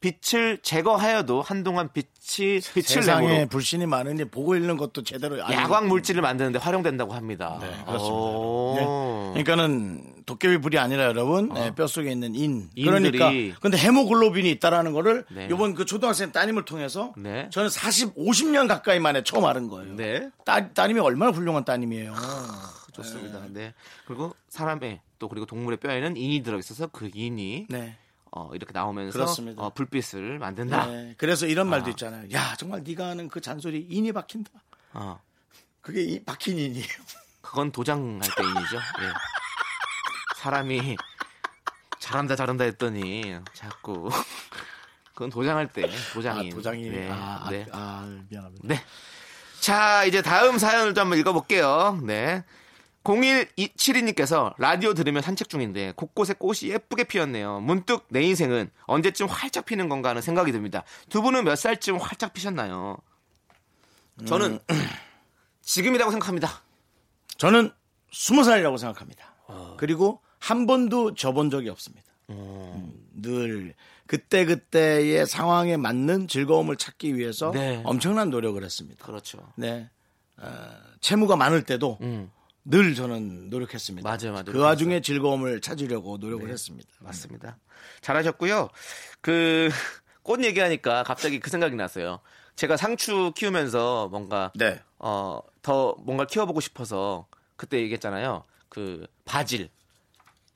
[SPEAKER 2] 빛을 제거하여도 한동안 빛이 빛을
[SPEAKER 1] 세상에 불신이 많으니 보고 있는 것도 제대로
[SPEAKER 2] 야광 물질을 만드는데 활용된다고 합니다.
[SPEAKER 1] 네, 그렇습니다.
[SPEAKER 2] 오.
[SPEAKER 1] 네. 그러니까는 도깨비 불이 아니라 여러분 네, 뼈속에 있는 인.
[SPEAKER 2] 인들이.
[SPEAKER 1] 그러니까 근데 헤모글로빈이 있다라는 거를
[SPEAKER 2] 네.
[SPEAKER 1] 요번 그 초등학생 따님을 통해서
[SPEAKER 2] 네.
[SPEAKER 1] 저는 40, 50년 가까이 만에 처음 알은 거예요.
[SPEAKER 2] 네.
[SPEAKER 1] 따, 따님이 얼마나 훌륭한 따님이에요.
[SPEAKER 2] 좋습니다. 네. 그리고 사람의 또 그리고 동물의 뼈에는 인이 들어 있어서 그 인이
[SPEAKER 1] 네.
[SPEAKER 2] 어, 이렇게 나오면서
[SPEAKER 1] 그렇습니다.
[SPEAKER 2] 어, 불빛을 만든다.
[SPEAKER 1] 네. 그래서 이런 말도 있잖아요. 야 정말 네가 하는 그 잔소리 인이 박힌다.
[SPEAKER 2] 어,
[SPEAKER 1] 그게 이, 박힌 인이에요.
[SPEAKER 2] 그건 도장할 때 인이죠. 예. 사람이 (laughs) 잘한다 잘한다 했더니 자꾸 (laughs) 그건 도장할 때 도장인.
[SPEAKER 1] 아, 도장이.
[SPEAKER 2] 네.
[SPEAKER 1] 아, 아,
[SPEAKER 2] 네.
[SPEAKER 1] 아, 미안합니다.
[SPEAKER 2] 네. 자, 이제 다음 사연을 좀 한번 읽어볼게요. 네. 0172님께서 라디오 들으면 산책 중인데 곳곳에 꽃이 예쁘게 피었네요. 문득 내 인생은 언제쯤 활짝 피는 건가 하는 생각이 듭니다. 두 분은 몇 살쯤 활짝 피셨나요? 저는
[SPEAKER 1] 음. (clears throat)
[SPEAKER 2] 지금이라고 생각합니다.
[SPEAKER 1] 저는 스무 살이라고 생각합니다.
[SPEAKER 2] 어.
[SPEAKER 1] 그리고 한 번도 져본 적이 없습니다. 음, 늘 그때 그때의 상황에 맞는 즐거움을 찾기 위해서
[SPEAKER 2] 네.
[SPEAKER 1] 엄청난 노력을 했습니다.
[SPEAKER 2] 그렇죠.
[SPEAKER 1] 네, 어, 채무가 많을 때도
[SPEAKER 2] 음,
[SPEAKER 1] 늘 저는 노력했습니다.
[SPEAKER 2] 맞아요, 맞아요.
[SPEAKER 1] 그 와중에 즐거움을 찾으려고 노력을 했습니다.
[SPEAKER 2] 맞습니다. 잘하셨고요. 그 (laughs) 꽃 얘기하니까 갑자기 그 생각이 났어요. 제가 상추 키우면서 뭔가
[SPEAKER 1] 네.
[SPEAKER 2] 어, 더 뭔가 키워보고 싶어서 그때 얘기했잖아요. 그 바질,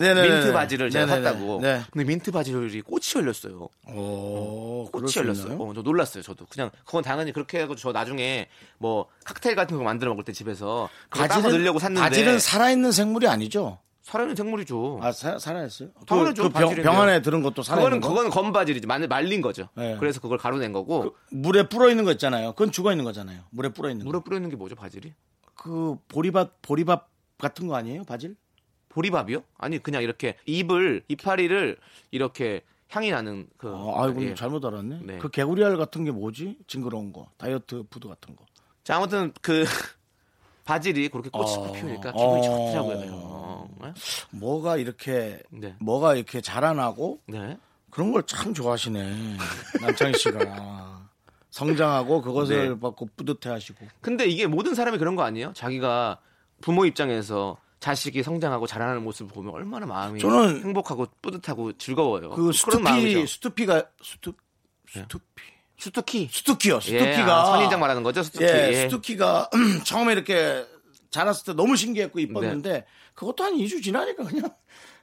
[SPEAKER 1] 네네네.
[SPEAKER 2] 민트 바질을 제가
[SPEAKER 1] 네네네.
[SPEAKER 2] 샀다고.
[SPEAKER 1] 네.
[SPEAKER 2] 근데 민트 바질이 꽃이 열렸어요.
[SPEAKER 1] 오,
[SPEAKER 2] 꽃이
[SPEAKER 1] 수
[SPEAKER 2] 열렸어요. 어, 저 놀랐어요. 저도 그냥 그건 당연히 그렇게 해가지고 저 나중에 뭐 칵테일 같은 거 만들어 먹을 때 집에서 따서 넣으려고 샀는데
[SPEAKER 1] 바질은 살아있는 생물이 아니죠?
[SPEAKER 2] 살아있는 생물이죠.
[SPEAKER 1] 아, 사, 살아있어요?
[SPEAKER 2] 당연하죠,
[SPEAKER 1] 그, 그 병. 병 안에 들은 것도
[SPEAKER 2] 그거는
[SPEAKER 1] 살아있는 거?
[SPEAKER 2] 그거는 건바질이지 말- 말린 거죠.
[SPEAKER 1] 네.
[SPEAKER 2] 그래서 그걸 가루낸 거고
[SPEAKER 1] 물에 불어 있는 거 있잖아요. 그건 죽어 있는 거잖아요. 물에 불어 있는
[SPEAKER 2] 물에
[SPEAKER 1] 거.
[SPEAKER 2] 뿌려 있는 게 뭐죠 바질이?
[SPEAKER 1] 그 보리밥 보리밥 같은 거 아니에요? 바질?
[SPEAKER 2] 보리밥이요? 아니 그냥 이렇게 잎을 이파리를 이렇게 향이 나는 그
[SPEAKER 1] 어, 아이고
[SPEAKER 2] 예.
[SPEAKER 1] 잘못 알았네.
[SPEAKER 2] 네.
[SPEAKER 1] 그 개구리알 같은 게 뭐지? 징그러운 거. 다이어트 푸드 같은 거.
[SPEAKER 2] 자 아무튼 그 (laughs) 바질이 그렇게 꽃이
[SPEAKER 1] 어.
[SPEAKER 2] 피우니까 기분이
[SPEAKER 1] 어.
[SPEAKER 2] 좋더라고요. 어. 네?
[SPEAKER 1] 뭐가 이렇게
[SPEAKER 2] 네.
[SPEAKER 1] 뭐가 이렇게 자라나고
[SPEAKER 2] 네.
[SPEAKER 1] 그런 걸 참 좋아하시네. 남창희 씨가 (laughs) 성장하고 그것을
[SPEAKER 2] 네.
[SPEAKER 1] 받고 뿌듯해하시고.
[SPEAKER 2] 근데 이게 모든 사람이 그런 거 아니에요? 자기가 부모 입장에서 자식이 성장하고 자라나는 모습을 보면 얼마나 마음이
[SPEAKER 1] 저는
[SPEAKER 2] 행복하고 뿌듯하고 즐거워요.
[SPEAKER 1] 그 스투피. 스투피가 스투 스투피
[SPEAKER 2] 수투키.
[SPEAKER 1] 스투키요.
[SPEAKER 2] 예,
[SPEAKER 1] 스투키가
[SPEAKER 2] 아, 선인장 말하는 거죠? 스투키.
[SPEAKER 1] 예,
[SPEAKER 2] 예.
[SPEAKER 1] 스투키가 (clears throat) 처음에 이렇게 자랐을 때 너무 신기했고 이뻤는데 그것도 한 2주 지나니까 그냥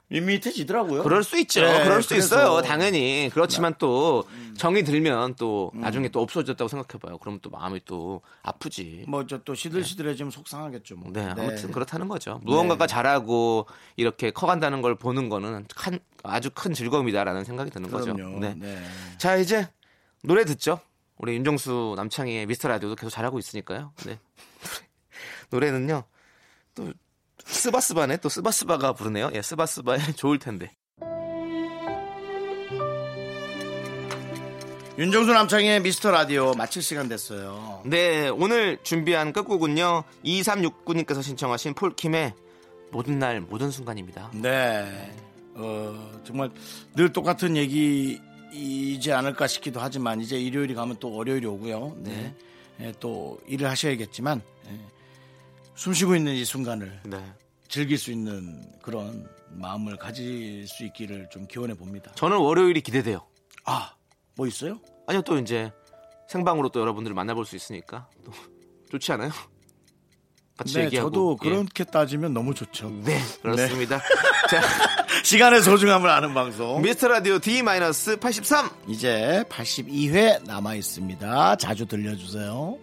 [SPEAKER 1] 밋밋해지더라고요.
[SPEAKER 2] 그럴 수 있죠.
[SPEAKER 1] 네,
[SPEAKER 2] 그럴 수
[SPEAKER 1] 그래서- 음.
[SPEAKER 2] 있어요. 당연히. 그렇지만 또 정이 들면 또 나중에 또 없어졌다고 생각해봐요. 그럼 또 마음이 또 아프지.
[SPEAKER 1] 뭐 저 또 시들시들해지면 속상하겠죠. 뭐.
[SPEAKER 2] 네, 아무튼 그렇다는 거죠. 무언가가 잘하고 이렇게 커간다는 걸 보는 거는 큰- 아주 큰 즐거움이다라는 생각이 드는 거죠.
[SPEAKER 1] 그럼요.
[SPEAKER 2] 네.
[SPEAKER 1] 네.
[SPEAKER 2] 자, 이제 노래 듣죠. 우리 윤정수 남창희의 미스터 라디오도 계속 잘하고 있으니까요. 네. 노래, (laughs) 노래는요. 또 스바스바네 또 스바스바가 부르네요. 예, 스바스바의 (laughs) 좋을 텐데.
[SPEAKER 1] 윤정수 남창의 미스터 라디오 마칠 시간 됐어요.
[SPEAKER 2] 네, 오늘 준비한 끝곡은요. 2369님께서 신청하신 폴킴의 모든 날 모든 순간입니다.
[SPEAKER 1] 네. 어, 정말 늘 똑같은 얘기이지 않을까 싶기도 하지만 이제 일요일이 가면 또 월요일이 오고요. 네. 예, 또 일을 하셔야겠지만 예, 숨 쉬고 있는 이 순간을
[SPEAKER 2] 네.
[SPEAKER 1] 즐길 수 있는 그런 마음을 가질 수 있기를 좀 기원해 봅니다.
[SPEAKER 2] 저는 월요일이 기대돼요.
[SPEAKER 1] 아, 뭐 있어요?
[SPEAKER 2] 아니요, 또 이제 생방으로 또 여러분들을 만나볼 수 있으니까 또 (laughs) 좋지 않아요? 같이
[SPEAKER 1] 네,
[SPEAKER 2] 얘기하고.
[SPEAKER 1] 저도
[SPEAKER 2] 예.
[SPEAKER 1] 그렇게 따지면 너무 좋죠.
[SPEAKER 2] 네, 그렇습니다. (laughs) 자,
[SPEAKER 1] 시간의 소중함을 아는 방송.
[SPEAKER 2] 미스터 라디오 D-83.
[SPEAKER 1] 이제 82회 남아 있습니다. 자주 들려주세요.